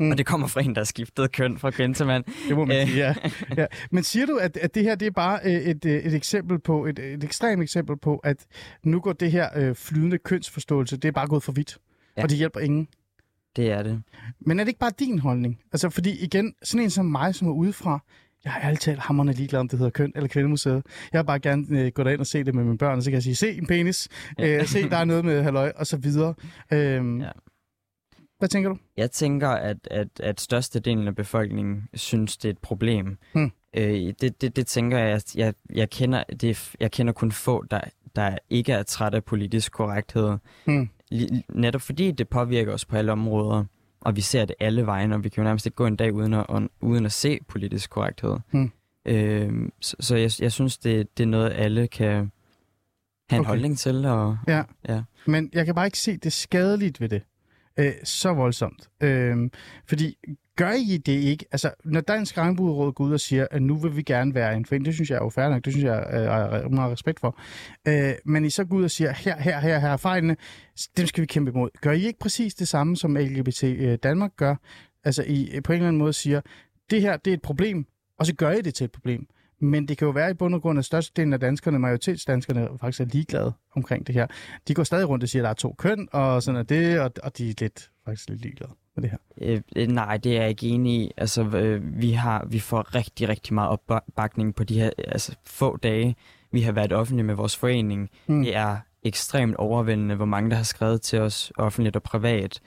Mm. Og det kommer fra en, der har skiftet køn fra kvinde til mand. Det må man Øh. sige, ja. ja. Men siger du, at, at det her det er bare øh, et, øh, et eksempel på, et, et ekstremt eksempel på, at nu går det her øh, flydende kønsforståelse, det er bare gået for vidt, ja. Ja. og det hjælper ingen? Det er det. Men er det ikke bare din holdning? Altså, fordi igen, sådan en som mig, som er udefra, jeg er altid hammerende ligeglad, om det hedder køn eller kvindemuseet. Jeg vil bare gerne øh, gå derind og se det med mine børn, og så kan jeg sige, se en penis, øh, se, der er noget med halløj, og så videre. Øhm, ja. Hvad tænker du? Jeg tænker, at, at, at størstedelen af befolkningen synes, det er et problem. Hmm. Øh, det, det, det tænker jeg, at jeg, jeg, kender, det, jeg kender kun få, der, der ikke er træt af politisk korrekthed. Hmm. Netop fordi det påvirker os på alle områder, og vi ser det alle vejen, og vi kan jo nærmest ikke gå en dag uden at, uden at se politisk korrekthed. Hmm. Øh, så så jeg, jeg synes, det, det er noget, alle kan have en okay. holdning til. Og, Ja. Ja. Men jeg kan bare ikke se det skadeligt ved det. Øh, så voldsomt. Øh, fordi gør I det ikke? Altså, når Dansk Regnbueråd går ud og siger, at nu vil vi gerne være en forening, det synes jeg er jo fair nok, det synes jeg øh, er meget respekt for. Øh, men I så går ud og siger, her, her, her, her er fejlene, dem skal vi kæmpe imod. Gør I ikke præcis det samme, som LGBT øh, Danmark gør? Altså, I øh, på en eller anden måde siger, det her, det er et problem, og så gør I det til et problem. Men det kan jo være i bund og grund, at størstedelen af danskerne, majoritetsdanskerne, faktisk er ligeglade omkring det her. De går stadig rundt og siger, at der er to køn, og sådan er det, og, og de er lidt, faktisk lidt ligeglade med det her. Øh, øh, nej, det er jeg ikke enig i. Altså, øh, vi, har, vi får rigtig, rigtig meget opbakning på de her altså, få dage. Vi har været offentlige med vores forening. Mm. Mm. Det er ekstremt overvældende, hvor mange der har skrevet til os offentligt og privat.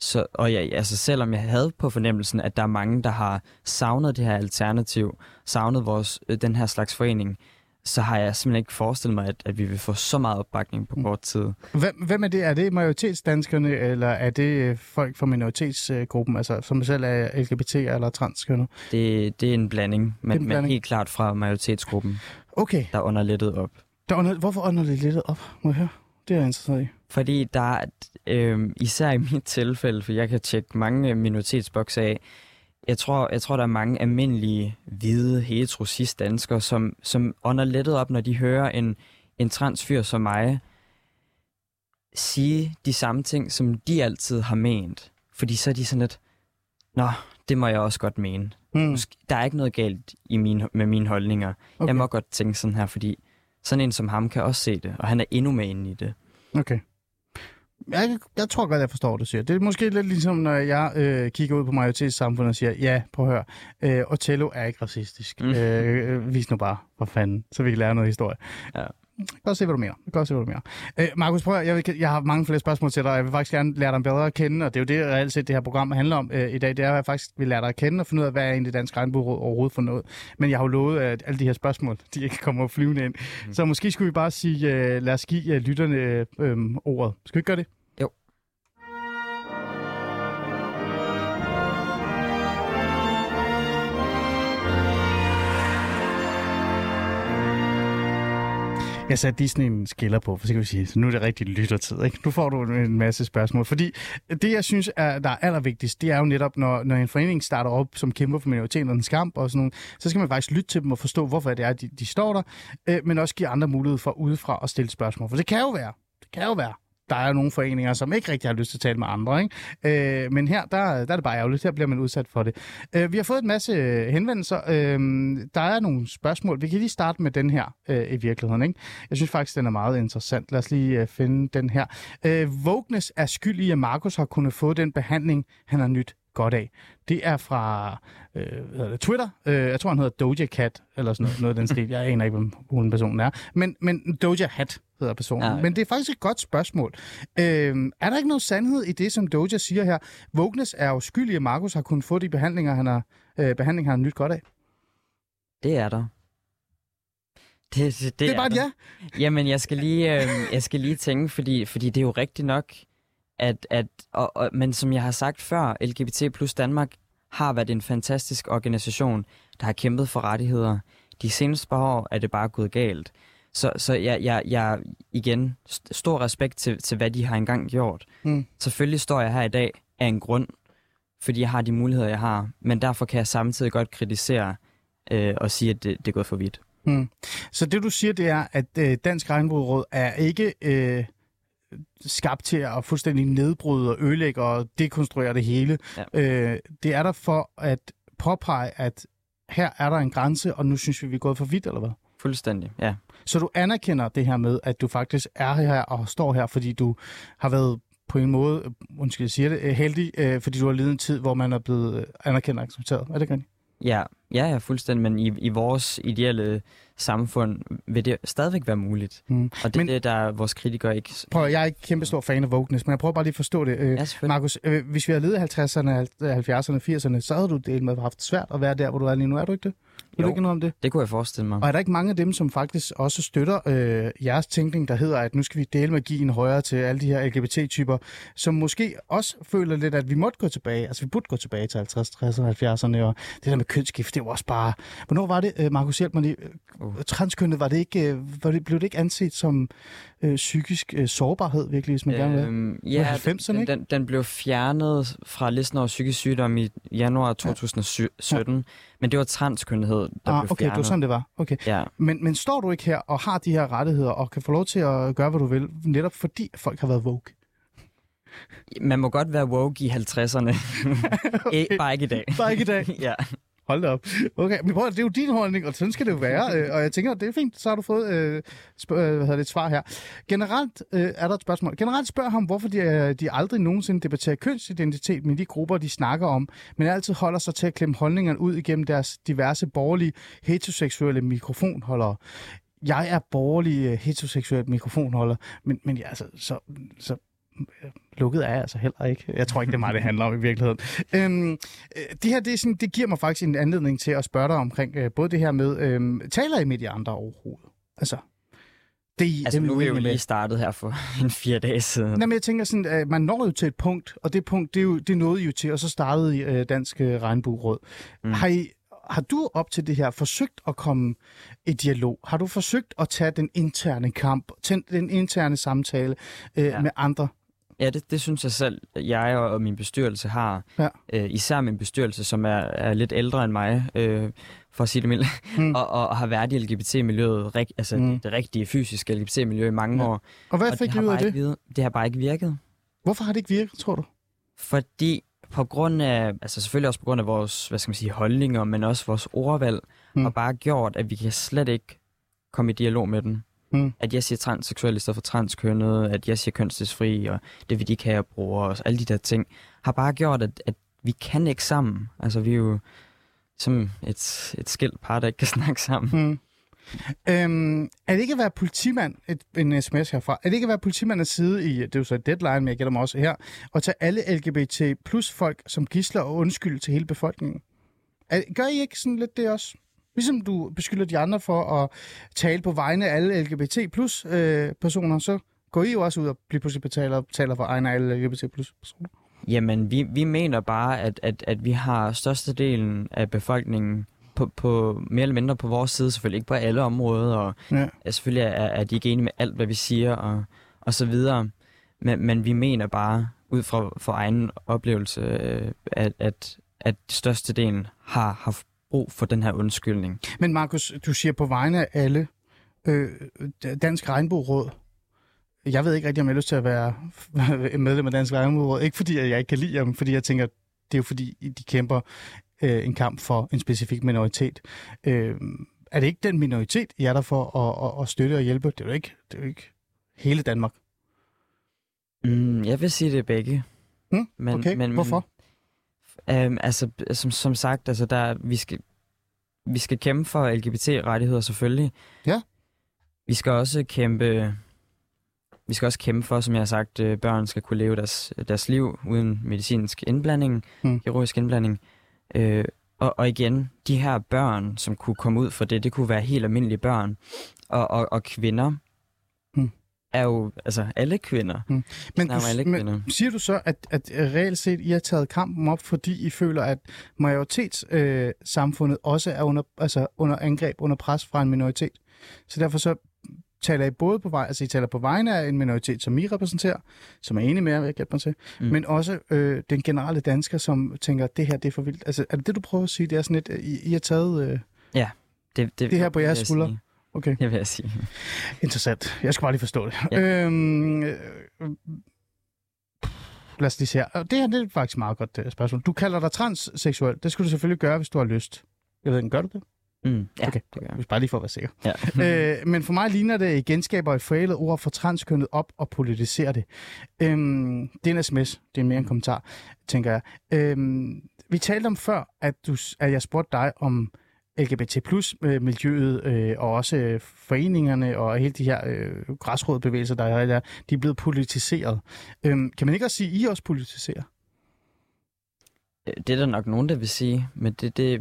Så, og jeg, altså, selvom jeg havde på fornemmelsen, at der er mange, der har savnet det her alternativ, savnet vores, øh, den her slags forening, så har jeg simpelthen ikke forestillet mig, at, at vi vil få så meget opbakning på Mm. kort tid. Hvem, hvem er det? Er det majoritetsdanskerne, eller er det øh, folk fra minoritetsgruppen, altså som selv er LGBT eller transkønnet? Det, det er en blanding, men, en blanding. men helt klart fra majoritetsgruppen, Okay, der under lettet op. der under, hvorfor lidt op, må jeg høre? Det er jeg interesseret i. Fordi der er, øh, især i mit tilfælde, for jeg kan tjekke mange minoritetsbokse af, jeg tror, jeg tror, der er mange almindelige, hvide, hetero danskere, som, som ånder lettet op, når de hører en, en transfyr som mig sige de samme ting, som de altid har ment. Fordi så er de sådan lidt, nå, det må jeg også godt mene. Måske- Der er ikke noget galt i min, med mine holdninger. Okay. Jeg må godt tænke sådan her, fordi sådan en som ham kan også se det, og han er endnu mere inde i det. Okay. Jeg, jeg tror godt, jeg forstår, hvad du siger. Det er måske lidt ligesom, når jeg øh, kigger ud på majoritetssamfundet og siger, ja, prøv at høre, øh, Otello er ikke racistisk. Mm. Øh, øh, vis nu bare, hvor fanden, så vi kan lære noget historie. Ja. Godt se, hvad du mener. Jeg kan godt se, hvad du mener. Øh, Markus, prøv at, jeg, vil, jeg har mange flere spørgsmål til dig, jeg vil faktisk gerne lære dig bedre at kende, og det er jo det, reelt set det her program handler om øh, i dag. Det er, at jeg faktisk vil lære dig at kende og finde ud af, hvad er egentlig Dansk Regnbueråd overhovedet for noget. Men jeg har jo lovet, at alle de her spørgsmål, de ikke kommer flyvende ind. Mm. Så måske skulle vi bare sige, øh, lad os give øh, lytterne øh, øh, ordet. Skal vi ikke gøre det? Jeg satte lige sådan en skiller på, for så kan vi sige, så nu er det rigtig lyttertid. Ikke? Nu får du en masse spørgsmål. Fordi det, jeg synes, er, der er allervigtigst, det er jo netop, når, når en forening starter op, som kæmper for minoriteternes kamp og sådan noget, så skal man faktisk lytte til dem og forstå, hvorfor det er, de, de står der, øh, men også give andre mulighed for udefra at stille spørgsmål. For det kan jo være, det kan jo være, der er nogle foreninger, som ikke rigtig har lyst til at tale med andre. Ikke? Øh, men her, der, der er det bare ærgerligt. Her bliver man udsat for det. Øh, vi har fået en masse øh, henvendelser. Øh, der er nogle spørgsmål. Vi kan lige starte med den her øh, i virkeligheden. Ikke? Jeg synes faktisk, den er meget interessant. Lad os lige øh, finde den her. Øh, Vågnes er skyld i, at Markus har kunnet få den behandling, han har nyt godt af. Det er fra øh, det, Twitter. Øh, jeg tror, han hedder Doja Cat, eller sådan noget, noget den stil. Jeg aner ikke, hvem hun personen er. Men, men Doja Hat hedder personen. Ja. Men det er faktisk et godt spørgsmål. Øh, er der ikke noget sandhed i det, som Doja siger her? Vågnes er jo skyldig, at Markus har kunnet få de behandlinger, han har, øh, behandling, han har nyt godt af. Det er der. Det, det, det, det er bare et ja. Jamen, jeg skal lige, øh, jeg skal lige tænke, fordi, fordi det er jo rigtigt nok, at, at og, og, men som jeg har sagt før, LGBT plus Danmark har været en fantastisk organisation, der har kæmpet for rettigheder. De seneste par år er det bare gået galt. Så, så jeg, jeg, jeg igen, stor respekt til, til, hvad de har engang gjort. Mm. Selvfølgelig står jeg her i dag af en grund, fordi jeg har de muligheder, jeg har. Men derfor kan jeg samtidig godt kritisere øh, og sige, at det, det er gået for vidt. Mm. Så det du siger, det er, at øh, Dansk Regnbueråd er ikke øh, skabt til at fuldstændig nedbryde og ødelægge og dekonstruere det hele. Ja. Øh, det er der for at påpege, at her er der en grænse, og nu synes vi, vi er gået for vidt, eller hvad? Fuldstændig, ja. Så du anerkender det her med, at du faktisk er her og står her, fordi du har været på en måde, undskyld, jeg siger det, heldig, øh, fordi du har levet en tid, hvor man er blevet anerkendt og accepteret. Er det rigtigt? Ja, ja, ja, fuldstændig, men i, i vores ideelle samfund vil det stadigvæk være muligt. Mm. Og det men, er det, der vores kritikere ikke... Prøv, jeg er ikke kæmpe stor fan af wokeness, men jeg prøver bare lige at forstå det. Øh, ja, Markus, øh, hvis vi havde levet 50'erne, 70'erne, 80'erne, så havde du det med haft svært at være der, hvor du er lige nu. Er du ikke det? Vil jo, du ikke noget om det? det kunne jeg forestille mig. Og er der ikke mange af dem, som faktisk også støtter øh, jeres tænkning, der hedder, at nu skal vi dele magien højere til alle de her LGBT-typer, som måske også føler lidt, at vi måtte gå tilbage, altså vi burde gå tilbage til 50, 60, 70'erne, og det der med kønsskift, det var også bare... Hvornår var det, øh, Markus, hjælp mig lige, uh. transkønnet, var det ikke, øh, var det, blev det ikke anset som øh, psykisk øh, sårbarhed, virkelig, hvis man øhm, gerne vil? Ja, 90'erne, den, den, den blev fjernet fra listen over psykisk sygdom i januar 2017, ja. Men det var transkønnethed, der ah, blev okay, fjernet. det var sådan, det var. Okay. Ja. Men, men står du ikke her og har de her rettigheder, og kan få lov til at gøre, hvad du vil, netop fordi folk har været woke? Man må godt være woke i 50'erne. okay. Bare ikke i dag. Bare ikke i dag? ja. Hold da op. Okay, men prøv, det er jo din holdning, og sådan skal det jo være. Øh, og jeg tænker, det er fint, så har du fået øh, spørg, øh, hvad det, et svar her. Generelt øh, er der et spørgsmål. Generelt spørger ham, hvorfor de, øh, de aldrig nogensinde debatterer kønsidentitet med de grupper, de snakker om, men altid holder sig til at klemme holdningerne ud igennem deres diverse borgerlige heteroseksuelle mikrofonholdere jeg er borgerlig heteroseksuel mikrofonholder, men, men ja, altså, så, så lukket er jeg altså heller ikke. Jeg tror ikke, det er mig, det handler om i virkeligheden. Øhm, øh, det her, det, er sådan, det giver mig faktisk en anledning til at spørge dig omkring øh, både det her med, øhm, taler I med de andre overhovedet? Altså, det, altså, det, nu er vi jo lige startet her for en fire dage siden. Nej, men jeg tænker sådan, at man når jo til et punkt, og det punkt, det, er jo, det nåede I jo til, og så startede I øh, Dansk øh, Regnbueråd. Mm. Har, I, har du op til det her forsøgt at komme i dialog? Har du forsøgt at tage den interne kamp, den interne samtale øh, ja. med andre Ja, det, det synes jeg selv, jeg og min bestyrelse har. Ja. Øh, især min bestyrelse, som er, er lidt ældre end mig, øh, for at sige det mildt, mm. og, og har været i LGBT-miljøet, rig, altså mm. det, det rigtige fysiske LGBT-miljø i mange ja. år. Og hvad fik du ud af det? Ikke, det har bare ikke virket. Hvorfor har det ikke virket, tror du? Fordi på grund af, altså selvfølgelig også på grund af vores, hvad skal man sige, holdninger, men også vores ordvalg, mm. har bare gjort, at vi kan slet ikke komme i dialog med den. Mm. At jeg siger transseksuel i stedet for transkønnet, at jeg siger kønsdysfri, og det vil de ikke have, bruger, og alle de der ting, har bare gjort, at, at vi kan ikke sammen. Altså, vi er jo som et, et skilt par, der ikke kan snakke sammen. Mm. Øhm, er det ikke at være politimand, et, en sms herfra, er det ikke at være politimand at sidde i, det er jo så et deadline, men jeg gætter mig også her, og tage alle LGBT plus folk som gisler og undskyld til hele befolkningen? Er, gør I ikke sådan lidt det også? Ligesom du beskylder de andre for at tale på vegne af alle LGBT plus øh, personer, så går I jo også ud og bliver pludselig betaler, betaler for egne af alle LGBT plus personer. Jamen, vi, vi mener bare, at, at, at vi har størstedelen af befolkningen på, på mere eller mindre på vores side, selvfølgelig ikke på alle områder, og Ja. selvfølgelig er, er de ikke enige med alt, hvad vi siger, og, og så videre. Men, men vi mener bare, ud fra, fra egen oplevelse, øh, at, at, at størstedelen har haft brug for den her undskyldning. Men Markus, du siger på vegne af alle øh, Dansk Regnbueråd. Jeg ved ikke rigtig, om jeg har lyst til at være medlem af Dansk Regnbueråd. Ikke fordi, jeg ikke kan lide dem, fordi jeg tænker, det er jo fordi, de kæmper øh, en kamp for en specifik minoritet. Øh, er det ikke den minoritet, I er der for at, at, at støtte og hjælpe? Det er jo ikke, det er jo ikke hele Danmark. Mm, jeg vil sige det er begge. Hmm? okay, hvorfor? Øhm, altså, som, som sagt, altså, der, vi, skal, vi skal kæmpe for LGBT-rettigheder selvfølgelig. Ja. Vi skal også kæmpe... Vi skal også kæmpe for, som jeg har sagt, øh, børn skal kunne leve deres, deres liv uden medicinsk indblanding, Hmm. kirurgisk indblanding. Øh, og, og igen, de her børn, som kunne komme ud for det, det kunne være helt almindelige børn. Og, og, og kvinder. Er jo, altså alle kvinder. Men, Snakker du, alle kvinder. men siger du så, at, at reelt set I har taget kampen op, fordi I føler, at majoritetssamfundet øh, også er under, altså under angreb, under pres fra en minoritet? Så derfor så taler I både på vej, altså I taler på vegne af en minoritet, som I repræsenterer, som er enige med jer, vil jeg gætte mig til, mm. Mm. men også øh, den generelle dansker, som tænker, det her det er for vildt. Altså er det det, du prøver at sige? Det er sådan lidt, øh, I, I har taget... Øh, Det, Det her på jeres skuldre? Okay, Det vil jeg sige. interessant. Jeg skal bare lige forstå det. Ja. Øhm, øh, lad os lige se her. Det her det er faktisk et meget godt øh, spørgsmål. Du kalder dig transseksuel. Det skal du selvfølgelig gøre, hvis du har lyst. Jeg ved ikke, gør du det? Mm, ja, Okay. det gør jeg. Bare lige for at være sikker. Ja. øh, men for mig ligner det, at I genskaber et forældet ord for transkønnet op og politiserer det. Øhm, det er en sms. Det er mere en kommentar, tænker jeg. Øhm, vi talte om før, at, du, at jeg spurgte dig om LGBT plus miljøet øh, og også øh, foreningerne og hele de her øh, græsrådbevægelser, der er der, de er blevet politiseret. Øhm, kan man ikke også sige, at I også politiserer? Øh, Det er der nok nogen, der vil sige, men det, det,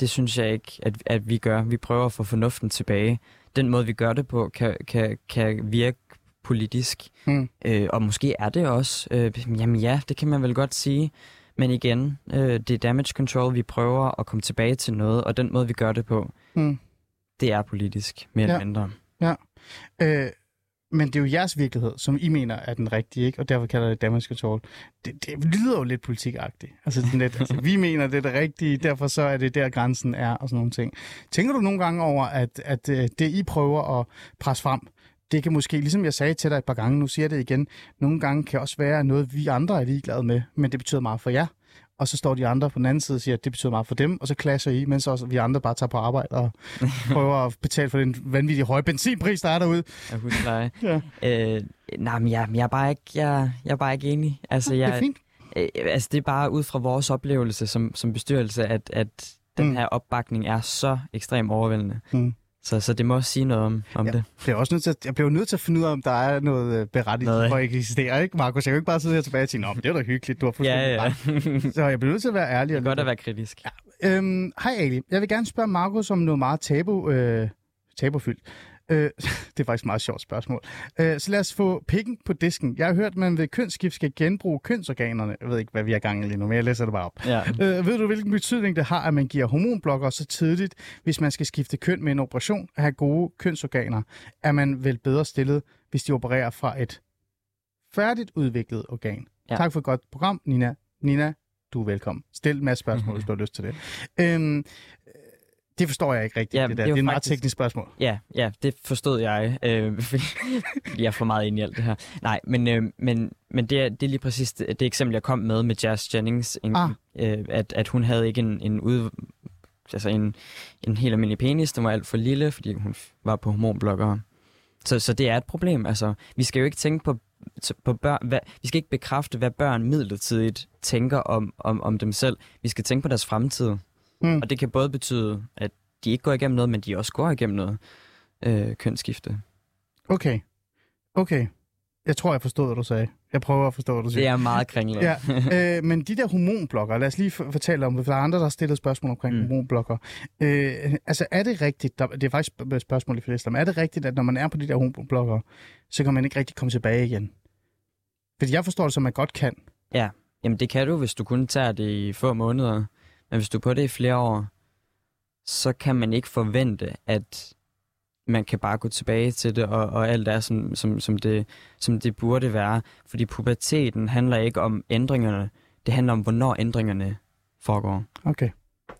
det synes jeg ikke, at, at vi gør. Vi prøver at få fornuften tilbage. Den måde, vi gør det på, kan, kan, kan virke politisk. Mm. Øh, og måske er det også. Øh, jamen ja, det kan man vel godt sige. Men igen, øh, det er damage control. Vi prøver at komme tilbage til noget, og den måde, vi gør det på, Mm. det er politisk, mere Ja. eller mindre. Øh, men det er jo jeres virkelighed, som I mener er den rigtige, ikke? og derfor kalder det damage control. Det, det lyder jo lidt politikagtigt. Altså, sådan lidt, altså, vi mener, det er det rigtige, derfor så er det der, grænsen er, og sådan nogle ting. Tænker du nogle gange over, at, at øh, det, I prøver at presse frem, det kan måske, ligesom jeg sagde til dig et par gange, nu siger jeg det igen, nogle gange kan også være noget, vi andre er ligeglade med, men det betyder meget for jer. Og så står de andre på den anden side og siger, at det betyder meget for dem, og så clasher I, mens også vi andre bare tager på arbejde og prøver at betale for den vanvittige høje benzinpris, der er derude. Af husleje. Ja. Øh, nej, men jeg, jeg, er bare ikke, jeg, jeg er bare ikke enig. Altså, jeg, Det er fint. Øh, altså, det er bare ud fra vores oplevelse som, som bestyrelse, at, at den mm. her opbakning er så ekstremt overvældende. Mm. Så, så det må også sige noget om, om Ja. ja. det. Jeg, er også nødt til at, jeg bliver nødt til at finde ud af, om der er noget øh, berettiget Noget. for at eksistere, ikke, Markus? Jeg kan jo ikke bare sidde her tilbage og sige, Nå, men det er da hyggeligt, du har fuldstændig Ja, ja. ret." det Så jeg bliver nødt til at være ærlig. er og godt at være kritisk. Øhm, hej Ali. Jeg vil gerne spørge Markus om noget meget tabu, øh, tabufyldt. Øh, det er faktisk et meget sjovt spørgsmål. Øh, så lad os få pikken på disken. Jeg har hørt, at man ved kønsskift skal genbruge kønsorganerne. Jeg ved ikke, hvad vi har gang i lige nu, men jeg læser det bare op. Ja. Øh, ved du, hvilken betydning det har, at man giver hormonblokker så tidligt, hvis man skal skifte køn med en operation at have gode kønsorganer? Er man vel bedre stillet, hvis de opererer fra et færdigt udviklet organ? Ja. Tak for et godt program, Nina. Nina, du er velkommen. Stil en masse spørgsmål, hvis du har lyst til det. Øhm, øh, det forstår jeg ikke rigtigt, Ja, det der. det er Det er et meget faktisk- teknisk spørgsmål. Ja, ja, det forstod jeg. Øh, jeg er for meget inde i alt det her. Nej, men, øh, men, men det, er, det er lige præcis det, det eksempel, jeg kom med med Jazz Jennings. En, Ah. øh, at, at hun havde ikke en, en, ud, altså en, en helt almindelig penis. Den var alt for lille, fordi hun var på hormonblokkere. Så, så det er et problem. Altså, vi skal jo ikke tænke på, på børn, hvad, vi skal ikke bekræfte, hvad børn midlertidigt tænker om, om, om dem selv. Vi skal tænke på deres fremtid. Mm. Og det kan både betyde, at de ikke går igennem noget, men de også går igennem noget øh, kønsskifte. Okay. Okay. Jeg tror, jeg forstod, hvad du sagde. Jeg prøver at forstå, hvad du siger. Det er meget kringlet. Ja, øh, men de der hormonblokker, lad os lige for- fortælle om det, for der er andre, der har stillet spørgsmål omkring mm. Hormonblokker. Øh, altså, er det rigtigt, der, det er faktisk et spørgsmål i fleste, men er det rigtigt, at når man er på de der hormonblokker, så kan man ikke rigtig komme tilbage igen? Fordi jeg forstår det som, man godt kan. Jamen det kan du, hvis du kun tager det i få måneder. Men hvis du er på det i flere år, så kan man ikke forvente, at man kan bare gå tilbage til det, og, og alt er, som, som, som, det, som det burde være. Fordi puberteten handler ikke om ændringerne, det handler om, hvornår ændringerne foregår. Okay.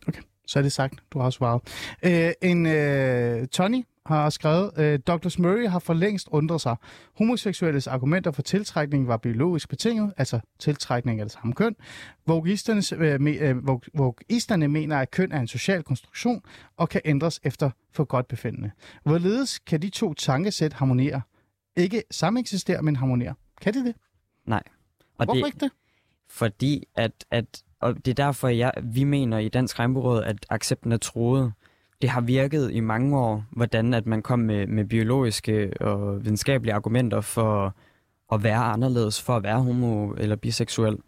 okay. Så er det sagt. Du har svaret. Øh, en øh, Tony har skrevet, øh, Dr. Murray har for længst undret sig. Homoseksuelles argumenter for tiltrækning var biologisk betinget, altså tiltrækning af det samme køn. Vogisterne, øh, me, øh, vogisterne mener, at køn er en social konstruktion og kan ændres efter for godt befindende. Hvorledes kan de to tankesæt harmonere? Ikke sameksistere, men harmonere. Kan de det? Nej. Og Hvorfor det, ikke det? Fordi at, at og det er derfor, jeg, vi mener i Dansk Regnbueråd, at accepten er troet. Det har virket i mange år, hvordan at man kom med, med biologiske og videnskabelige argumenter for at være anderledes, for at være homo eller biseksuel.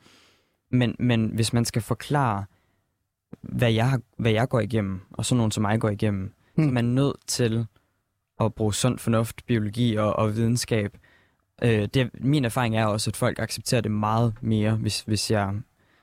Men, men hvis man skal forklare, hvad jeg, hvad jeg går igennem, og sådan nogen som mig går igennem, mm. så er man nødt til at bruge sund fornuft, biologi og, og videnskab. Øh, det, min erfaring er også, at folk accepterer det meget mere, hvis, hvis jeg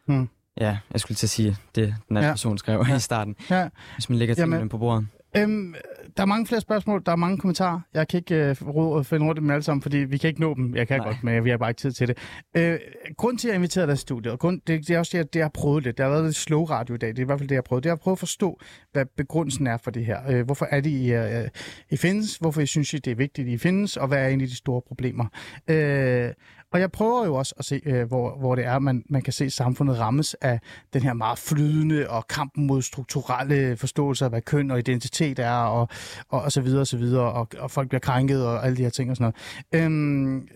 mm. Ja, jeg skulle til at sige det, den anden ja. person skrev ja. i starten. Ja. Hvis man lægger tingene på bordet. Øhm, der er mange flere spørgsmål, der er mange kommentarer. Jeg kan ikke øh, råd, finde rundt dem alle sammen, fordi vi kan ikke nå dem. Jeg kan Nej. godt, men vi har bare ikke tid til det. Øh, grund til, at jeg inviterede dig i studiet, grund, det, det er også det, det, jeg har prøvet lidt. Det har været lidt slow radio i dag. Det er i hvert fald det, jeg har prøvet. Det er at prøve at forstå, hvad begrundelsen er for det her. Øh, hvorfor er det, I, øh, I findes? Hvorfor I synes, I, det er vigtigt, I findes? Og hvad er egentlig de store problemer? Øh, og jeg prøver jo også at se, øh, hvor, hvor det er, man, man kan se samfundet rammes af den her meget flydende og kampen mod strukturelle forståelser af, hvad køn og identitet er, og, og, og så videre og så videre, og, og folk bliver krænket og alle de her ting og sådan noget. Øhm,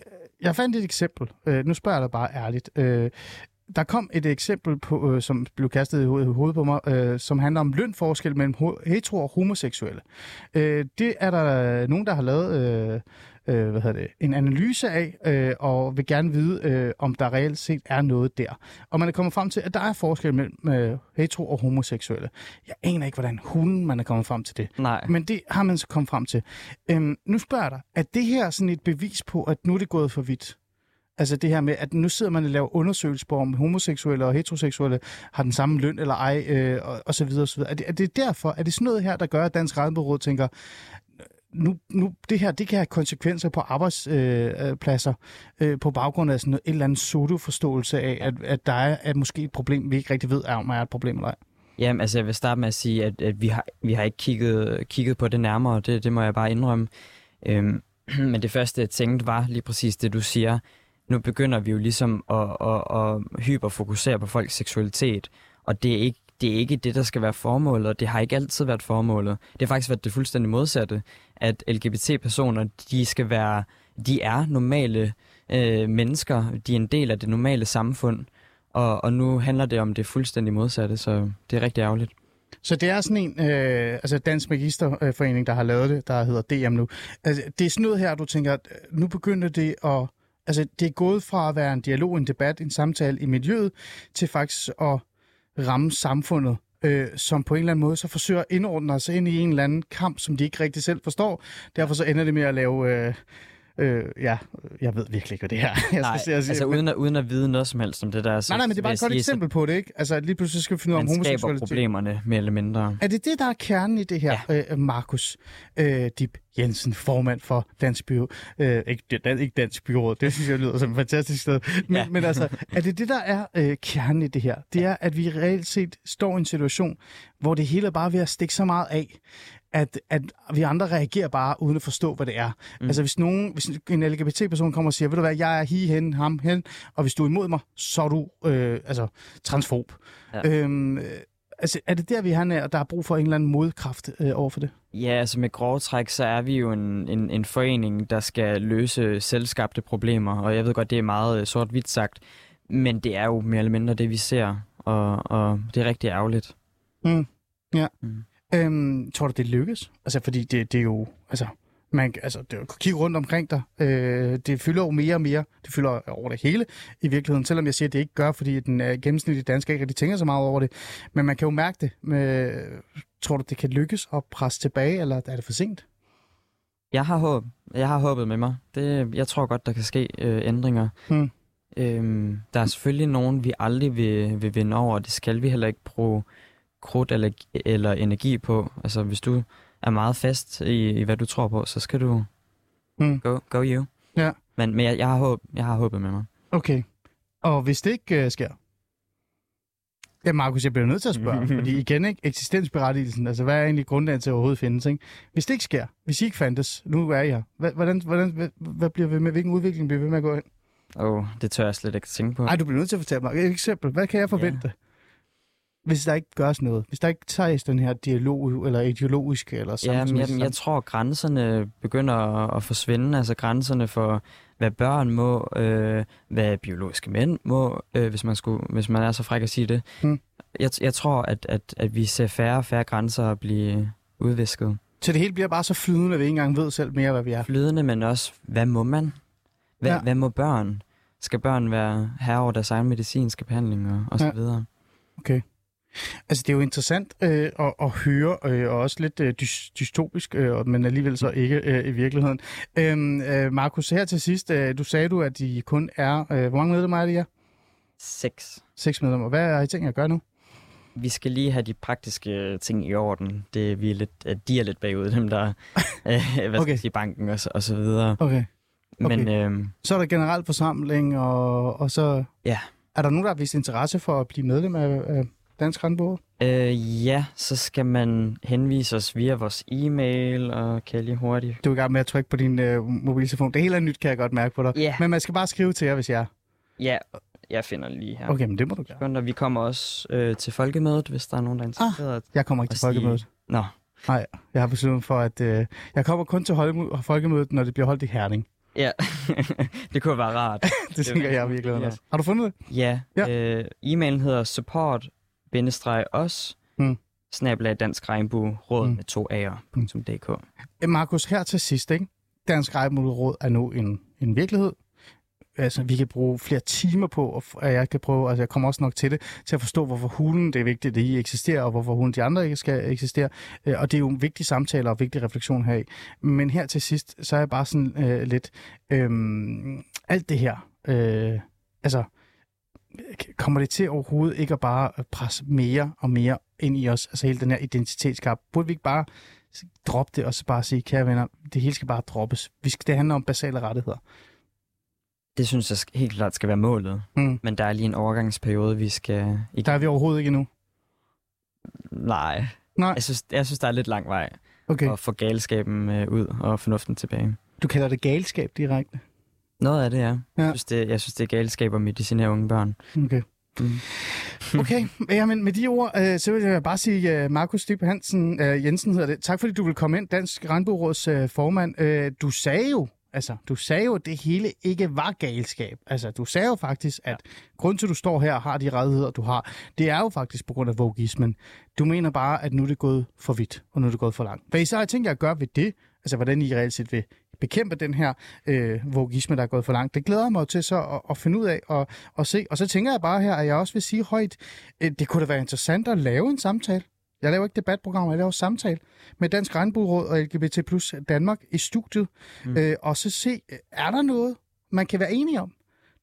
jeg fandt et eksempel. Øh, nu spørger jeg dig bare ærligt. Øh, der kom et eksempel, på, øh, som blev kastet i hovedet, på mig, øh, som handler om lønforskel mellem hetero og homoseksuelle. Øh, det er der nogen, der har lavet øh, øh, hvad hedder det, en analyse af, øh, og vil gerne vide, øh, om der reelt set er noget der. Og man er kommet frem til, at der er forskel mellem øh, hetero og homoseksuelle. Jeg aner ikke, hvordan hunden man er kommet frem til det. Nej. Men det har man så kommet frem til. Øhm, nu spørger jeg dig, er det her sådan et bevis på, at nu er det gået for vidt? Altså det her med, at nu sidder man og laver undersøgelser på, om homoseksuelle og heteroseksuelle har den samme løn eller ej, øh, og, og så videre og så videre. Er det, er det derfor, er det sådan noget her, der gør, at Dansk Regnbueråd tænker, nu, nu, det her det kan have konsekvenser på arbejdspladser øh, øh, øh, på baggrund af sådan noget, et eller andet sodoforståelse af, at, at der er at måske et problem, vi ikke rigtig ved, om er et problem eller ej. Jamen, altså jeg vil starte med at sige, at, at vi, har, vi har ikke kigget, kigget på det nærmere, det, det må jeg bare indrømme. Øhm, men det første, jeg tænkte, var lige præcis det, du siger. Nu begynder vi jo ligesom at, at, at hyperfokusere på folks seksualitet, og det er ikke det er ikke det, der skal være formålet, og det har ikke altid været formålet. Det har faktisk været det fuldstændig modsatte, at LGBT-personer, de skal være, de er normale øh, mennesker, de er en del af det normale samfund, og, og nu handler det om det fuldstændig modsatte, så det er rigtig ærgerligt. Så det er sådan en, øh, altså Dansk Magisterforening, der har lavet det, der hedder DM nu. Altså, det er sådan noget her, du tænker, at nu begynder det at, altså det er gået fra at være en dialog, en debat, en samtale i miljøet, til faktisk at ramme samfundet, øh, som på en eller anden måde så forsøger at indordne sig ind i en eller anden kamp, som de ikke rigtig selv forstår. Derfor så ender det med at lave... Øh, Øh, ja, jeg ved virkelig ikke, hvad det er. Jeg nej, skal sige, altså men... uden, at, uden at vide noget som helst om det der. Så, nej, nej, men det er bare et godt eksempel på det, ikke? Altså lige pludselig skal vi finde ud af om homoseksualitet. problemerne, mere eller mindre. Er det det, der er kernen i det her, ja. øh, Markus øh, Dip Jensen, formand for Dansk Byrå? Øh, ikke, dan, ikke Dansk Byrå, det synes jeg lyder som et fantastisk sted. Men, ja. men altså, er det det, der er øh, kernen i det her? Det er, at vi reelt set står i en situation, hvor det hele er bare ved at stikke så meget af, at, at vi andre reagerer bare uden at forstå, hvad det er. Mm. Altså hvis, nogen, hvis en LGBT-person kommer og siger, ved du hvad, jeg er hi hen, ham hen, og hvis du er imod mig, så er du øh, altså, transfob. Ja. Øhm, altså, er det der, vi er, og der er brug for en eller anden modkraft øh, over for det? Ja, altså med grove træk, så er vi jo en, en, en forening, der skal løse selvskabte problemer, og jeg ved godt, det er meget øh, sort-hvidt sagt, men det er jo mere eller mindre det, vi ser, og, og det er rigtig ærgerligt. Mm. Ja. Mm. Øhm, tror du, det lykkes? Altså, fordi det, det er jo... Altså, man, altså, det, kigge rundt omkring dig. Øh, det fylder jo mere og mere. Det fylder over det hele i virkeligheden. Selvom jeg siger, at det ikke gør, fordi den uh, gennemsnitlige dansker ikke rigtig tænker så meget over det. Men man kan jo mærke det. Med, tror du, det kan lykkes at presse tilbage, eller er det for sent? Jeg har håb. Jeg har håbet med mig. Det, jeg tror godt, der kan ske øh, ændringer. Hmm. Øhm, der er selvfølgelig nogen, vi aldrig vil, vil vinde over, og det skal vi heller ikke bruge krudt eller, eller energi på. Altså, hvis du er meget fast i, i hvad du tror på, så skal du Mm. go, go you. Ja. Men, men jeg, jeg, har håb, jeg har håbet med mig. Okay. Og hvis det ikke øh, sker? Ja, Markus, jeg bliver nødt til at spørge, fordi igen, ikke, eksistensberettigelsen, altså hvad er egentlig grundlaget til at overhovedet findes, ikke? Hvis det ikke sker, hvis I ikke fandtes, nu er I her, hvordan, hvordan, hvad, hvad bliver vi med, hvilken udvikling bliver vi ved med at gå ind? Åh, oh, det tør jeg slet ikke tænke på. Nej, du bliver nødt til at fortælle mig. Et eksempel, hvad kan jeg forvente? Hvis der ikke gøres noget, hvis der ikke tages den her dialog, eller ideologisk, eller Ja, men jeg, jeg tror, grænserne begynder at, at forsvinde. Altså grænserne for, hvad børn må, øh, hvad biologiske mænd må, øh, hvis, man skulle, hvis man er så fræk at sige det. Hmm. Jeg, jeg tror, at, at, at vi ser færre og færre grænser blive udvisket. Så det hele bliver bare så flydende, at vi ikke engang ved selv mere, hvad vi er. Flydende, men også, hvad må man? Hvad, Ja. hvad må børn? Skal børn være herre over deres egen medicinske behandling og, og så Ja. videre? Altså, det er jo interessant øh, at, at høre, øh, og også lidt øh, dys- dystopisk, øh, men alligevel så ikke øh, i virkeligheden. Øhm, øh, Markus, her til sidst, øh, du sagde du, at de kun er... Øh, hvor mange medlemmer er det, ja? Seks. Seks medlemmer. Hvad har I tænkt jer at gøre nu? Vi skal lige have de praktiske ting i orden. Det, vi er lidt, at de er lidt bagud, dem der, øh, hvad Okay. sige, banken og så, og så videre. Okay. Men øh, Så er der generelt forsamling, og, og så... Ja. Er der nogen, der har vist interesse for at blive medlem af, af Dansk Randbog? øh, ja, så skal man henvise os via vores e-mail, og kan jeg lige hurtigt... Du er i gang med at trykke på din øh, mobiltelefon. Det hele er nyt, kan jeg godt mærke på dig. Ja, Men man skal bare skrive til jer, hvis jeg er. ja, jeg finder lige her. Okay, men det må du gøre. Sekunder. Vi kommer også øh, til folkemødet, hvis der er nogen, der er interesseret. Jeg kommer ikke til sige- folkemødet. Nå, Nej, jeg har besluttet for, at øh, jeg kommer kun til folkemødet, når det bliver holdt i Herning. ja. det kunne være rart. Det, tænker jeg virkelig ja. også. Har du fundet det? Ja, Ja. Øh, e-mailen hedder support-os Mm. snablag dansk regnbueråd Mm. med to a'er.dk. Øh, Markus, her til sidst, ikke? Dansk Rejmodelråd er nu en, en virkelighed. Altså, vi kan bruge flere timer på, og jeg kan prøve, altså jeg kommer også nok til det, til at forstå, hvorfor hulen det er vigtigt, at I eksisterer, og hvorfor hulen de andre ikke skal eksistere. Øh, Og det er jo en vigtig samtale og vigtig refleksion her i. Men her til sidst, så er jeg bare sådan øh, lidt, øh, alt det her, øh, altså, kommer det til overhovedet ikke at bare presse mere og mere ind i os, altså hele den her identitetskamp? Burde vi ikke bare droppe det, og så bare sige, kære venner, det hele skal bare droppes. Vi skal, det handler om basale rettigheder. Det synes jeg helt klart skal være målet. Mm. Men der er lige en overgangsperiode, vi skal... Ikke... Der er vi overhovedet ikke endnu. Nej. Nej. Jeg synes, jeg synes, der er lidt lang vej Okay. at få galskaben øh, ud og fornuften tilbage. Du kalder det galskab direkte. Noget af det, ja. Ja. Jeg, synes, det, jeg synes, det er galskab at medicinere unge børn. Okay. Mm. Okay, jamen med de ord, øh, så vil jeg bare sige, øh, Markus Stippe Hansen, øh, Jensen hedder det. Tak fordi du vil komme ind, Dansk Regnbueråds øh, formand. Øh, du sagde jo, altså, du sagde jo, at det hele ikke var galskab. Altså, du sagde jo faktisk, at grund til, at du står her og har de rettigheder, du har, det er jo faktisk på grund af vogismen. Du mener bare, at nu er det gået for vidt, og nu er det gået for langt. Hvad I så har tænkt jer at gøre ved det, altså hvordan I reelt set vil bekæmpe den her øh, vogisme, der er gået for langt. Det glæder mig til så at, at finde ud af og, og se. Og så tænker jeg bare her, at jeg også vil sige højt, øh, det kunne da være interessant at lave en samtale. Jeg laver ikke debatprogrammer, jeg laver samtale med Dansk Regnbueråd og LGBT plus Danmark i studiet. Mm. Øh, og så se, er der noget, man kan være enige om?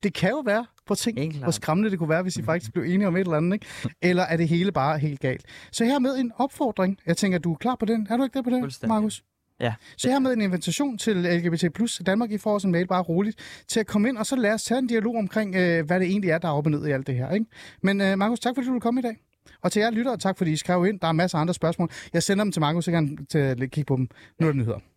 Det kan jo være, på ting, Helt klart. hvor skræmmende det kunne være, hvis I faktisk blev enige om et eller andet, ikke? Eller er det hele bare helt galt? Så her med en opfordring. Jeg tænker, du er klar på den. Er du ikke der på det, Fuldstændig. Markus? Ja. Så her med en invitation til LGBT plus Danmark, I får også en mail bare roligt, til at komme ind, og så lad os tage en dialog omkring, øh, hvad det egentlig er, der er op og ned i alt det her. Ikke? Men øh, Markus, tak fordi du kom komme i dag. Og til jer lyttere, tak fordi I skrev ind. Der er masser af andre spørgsmål. Jeg sender dem til Markus, så kan han til at kigge på dem. Nu er det nyheder.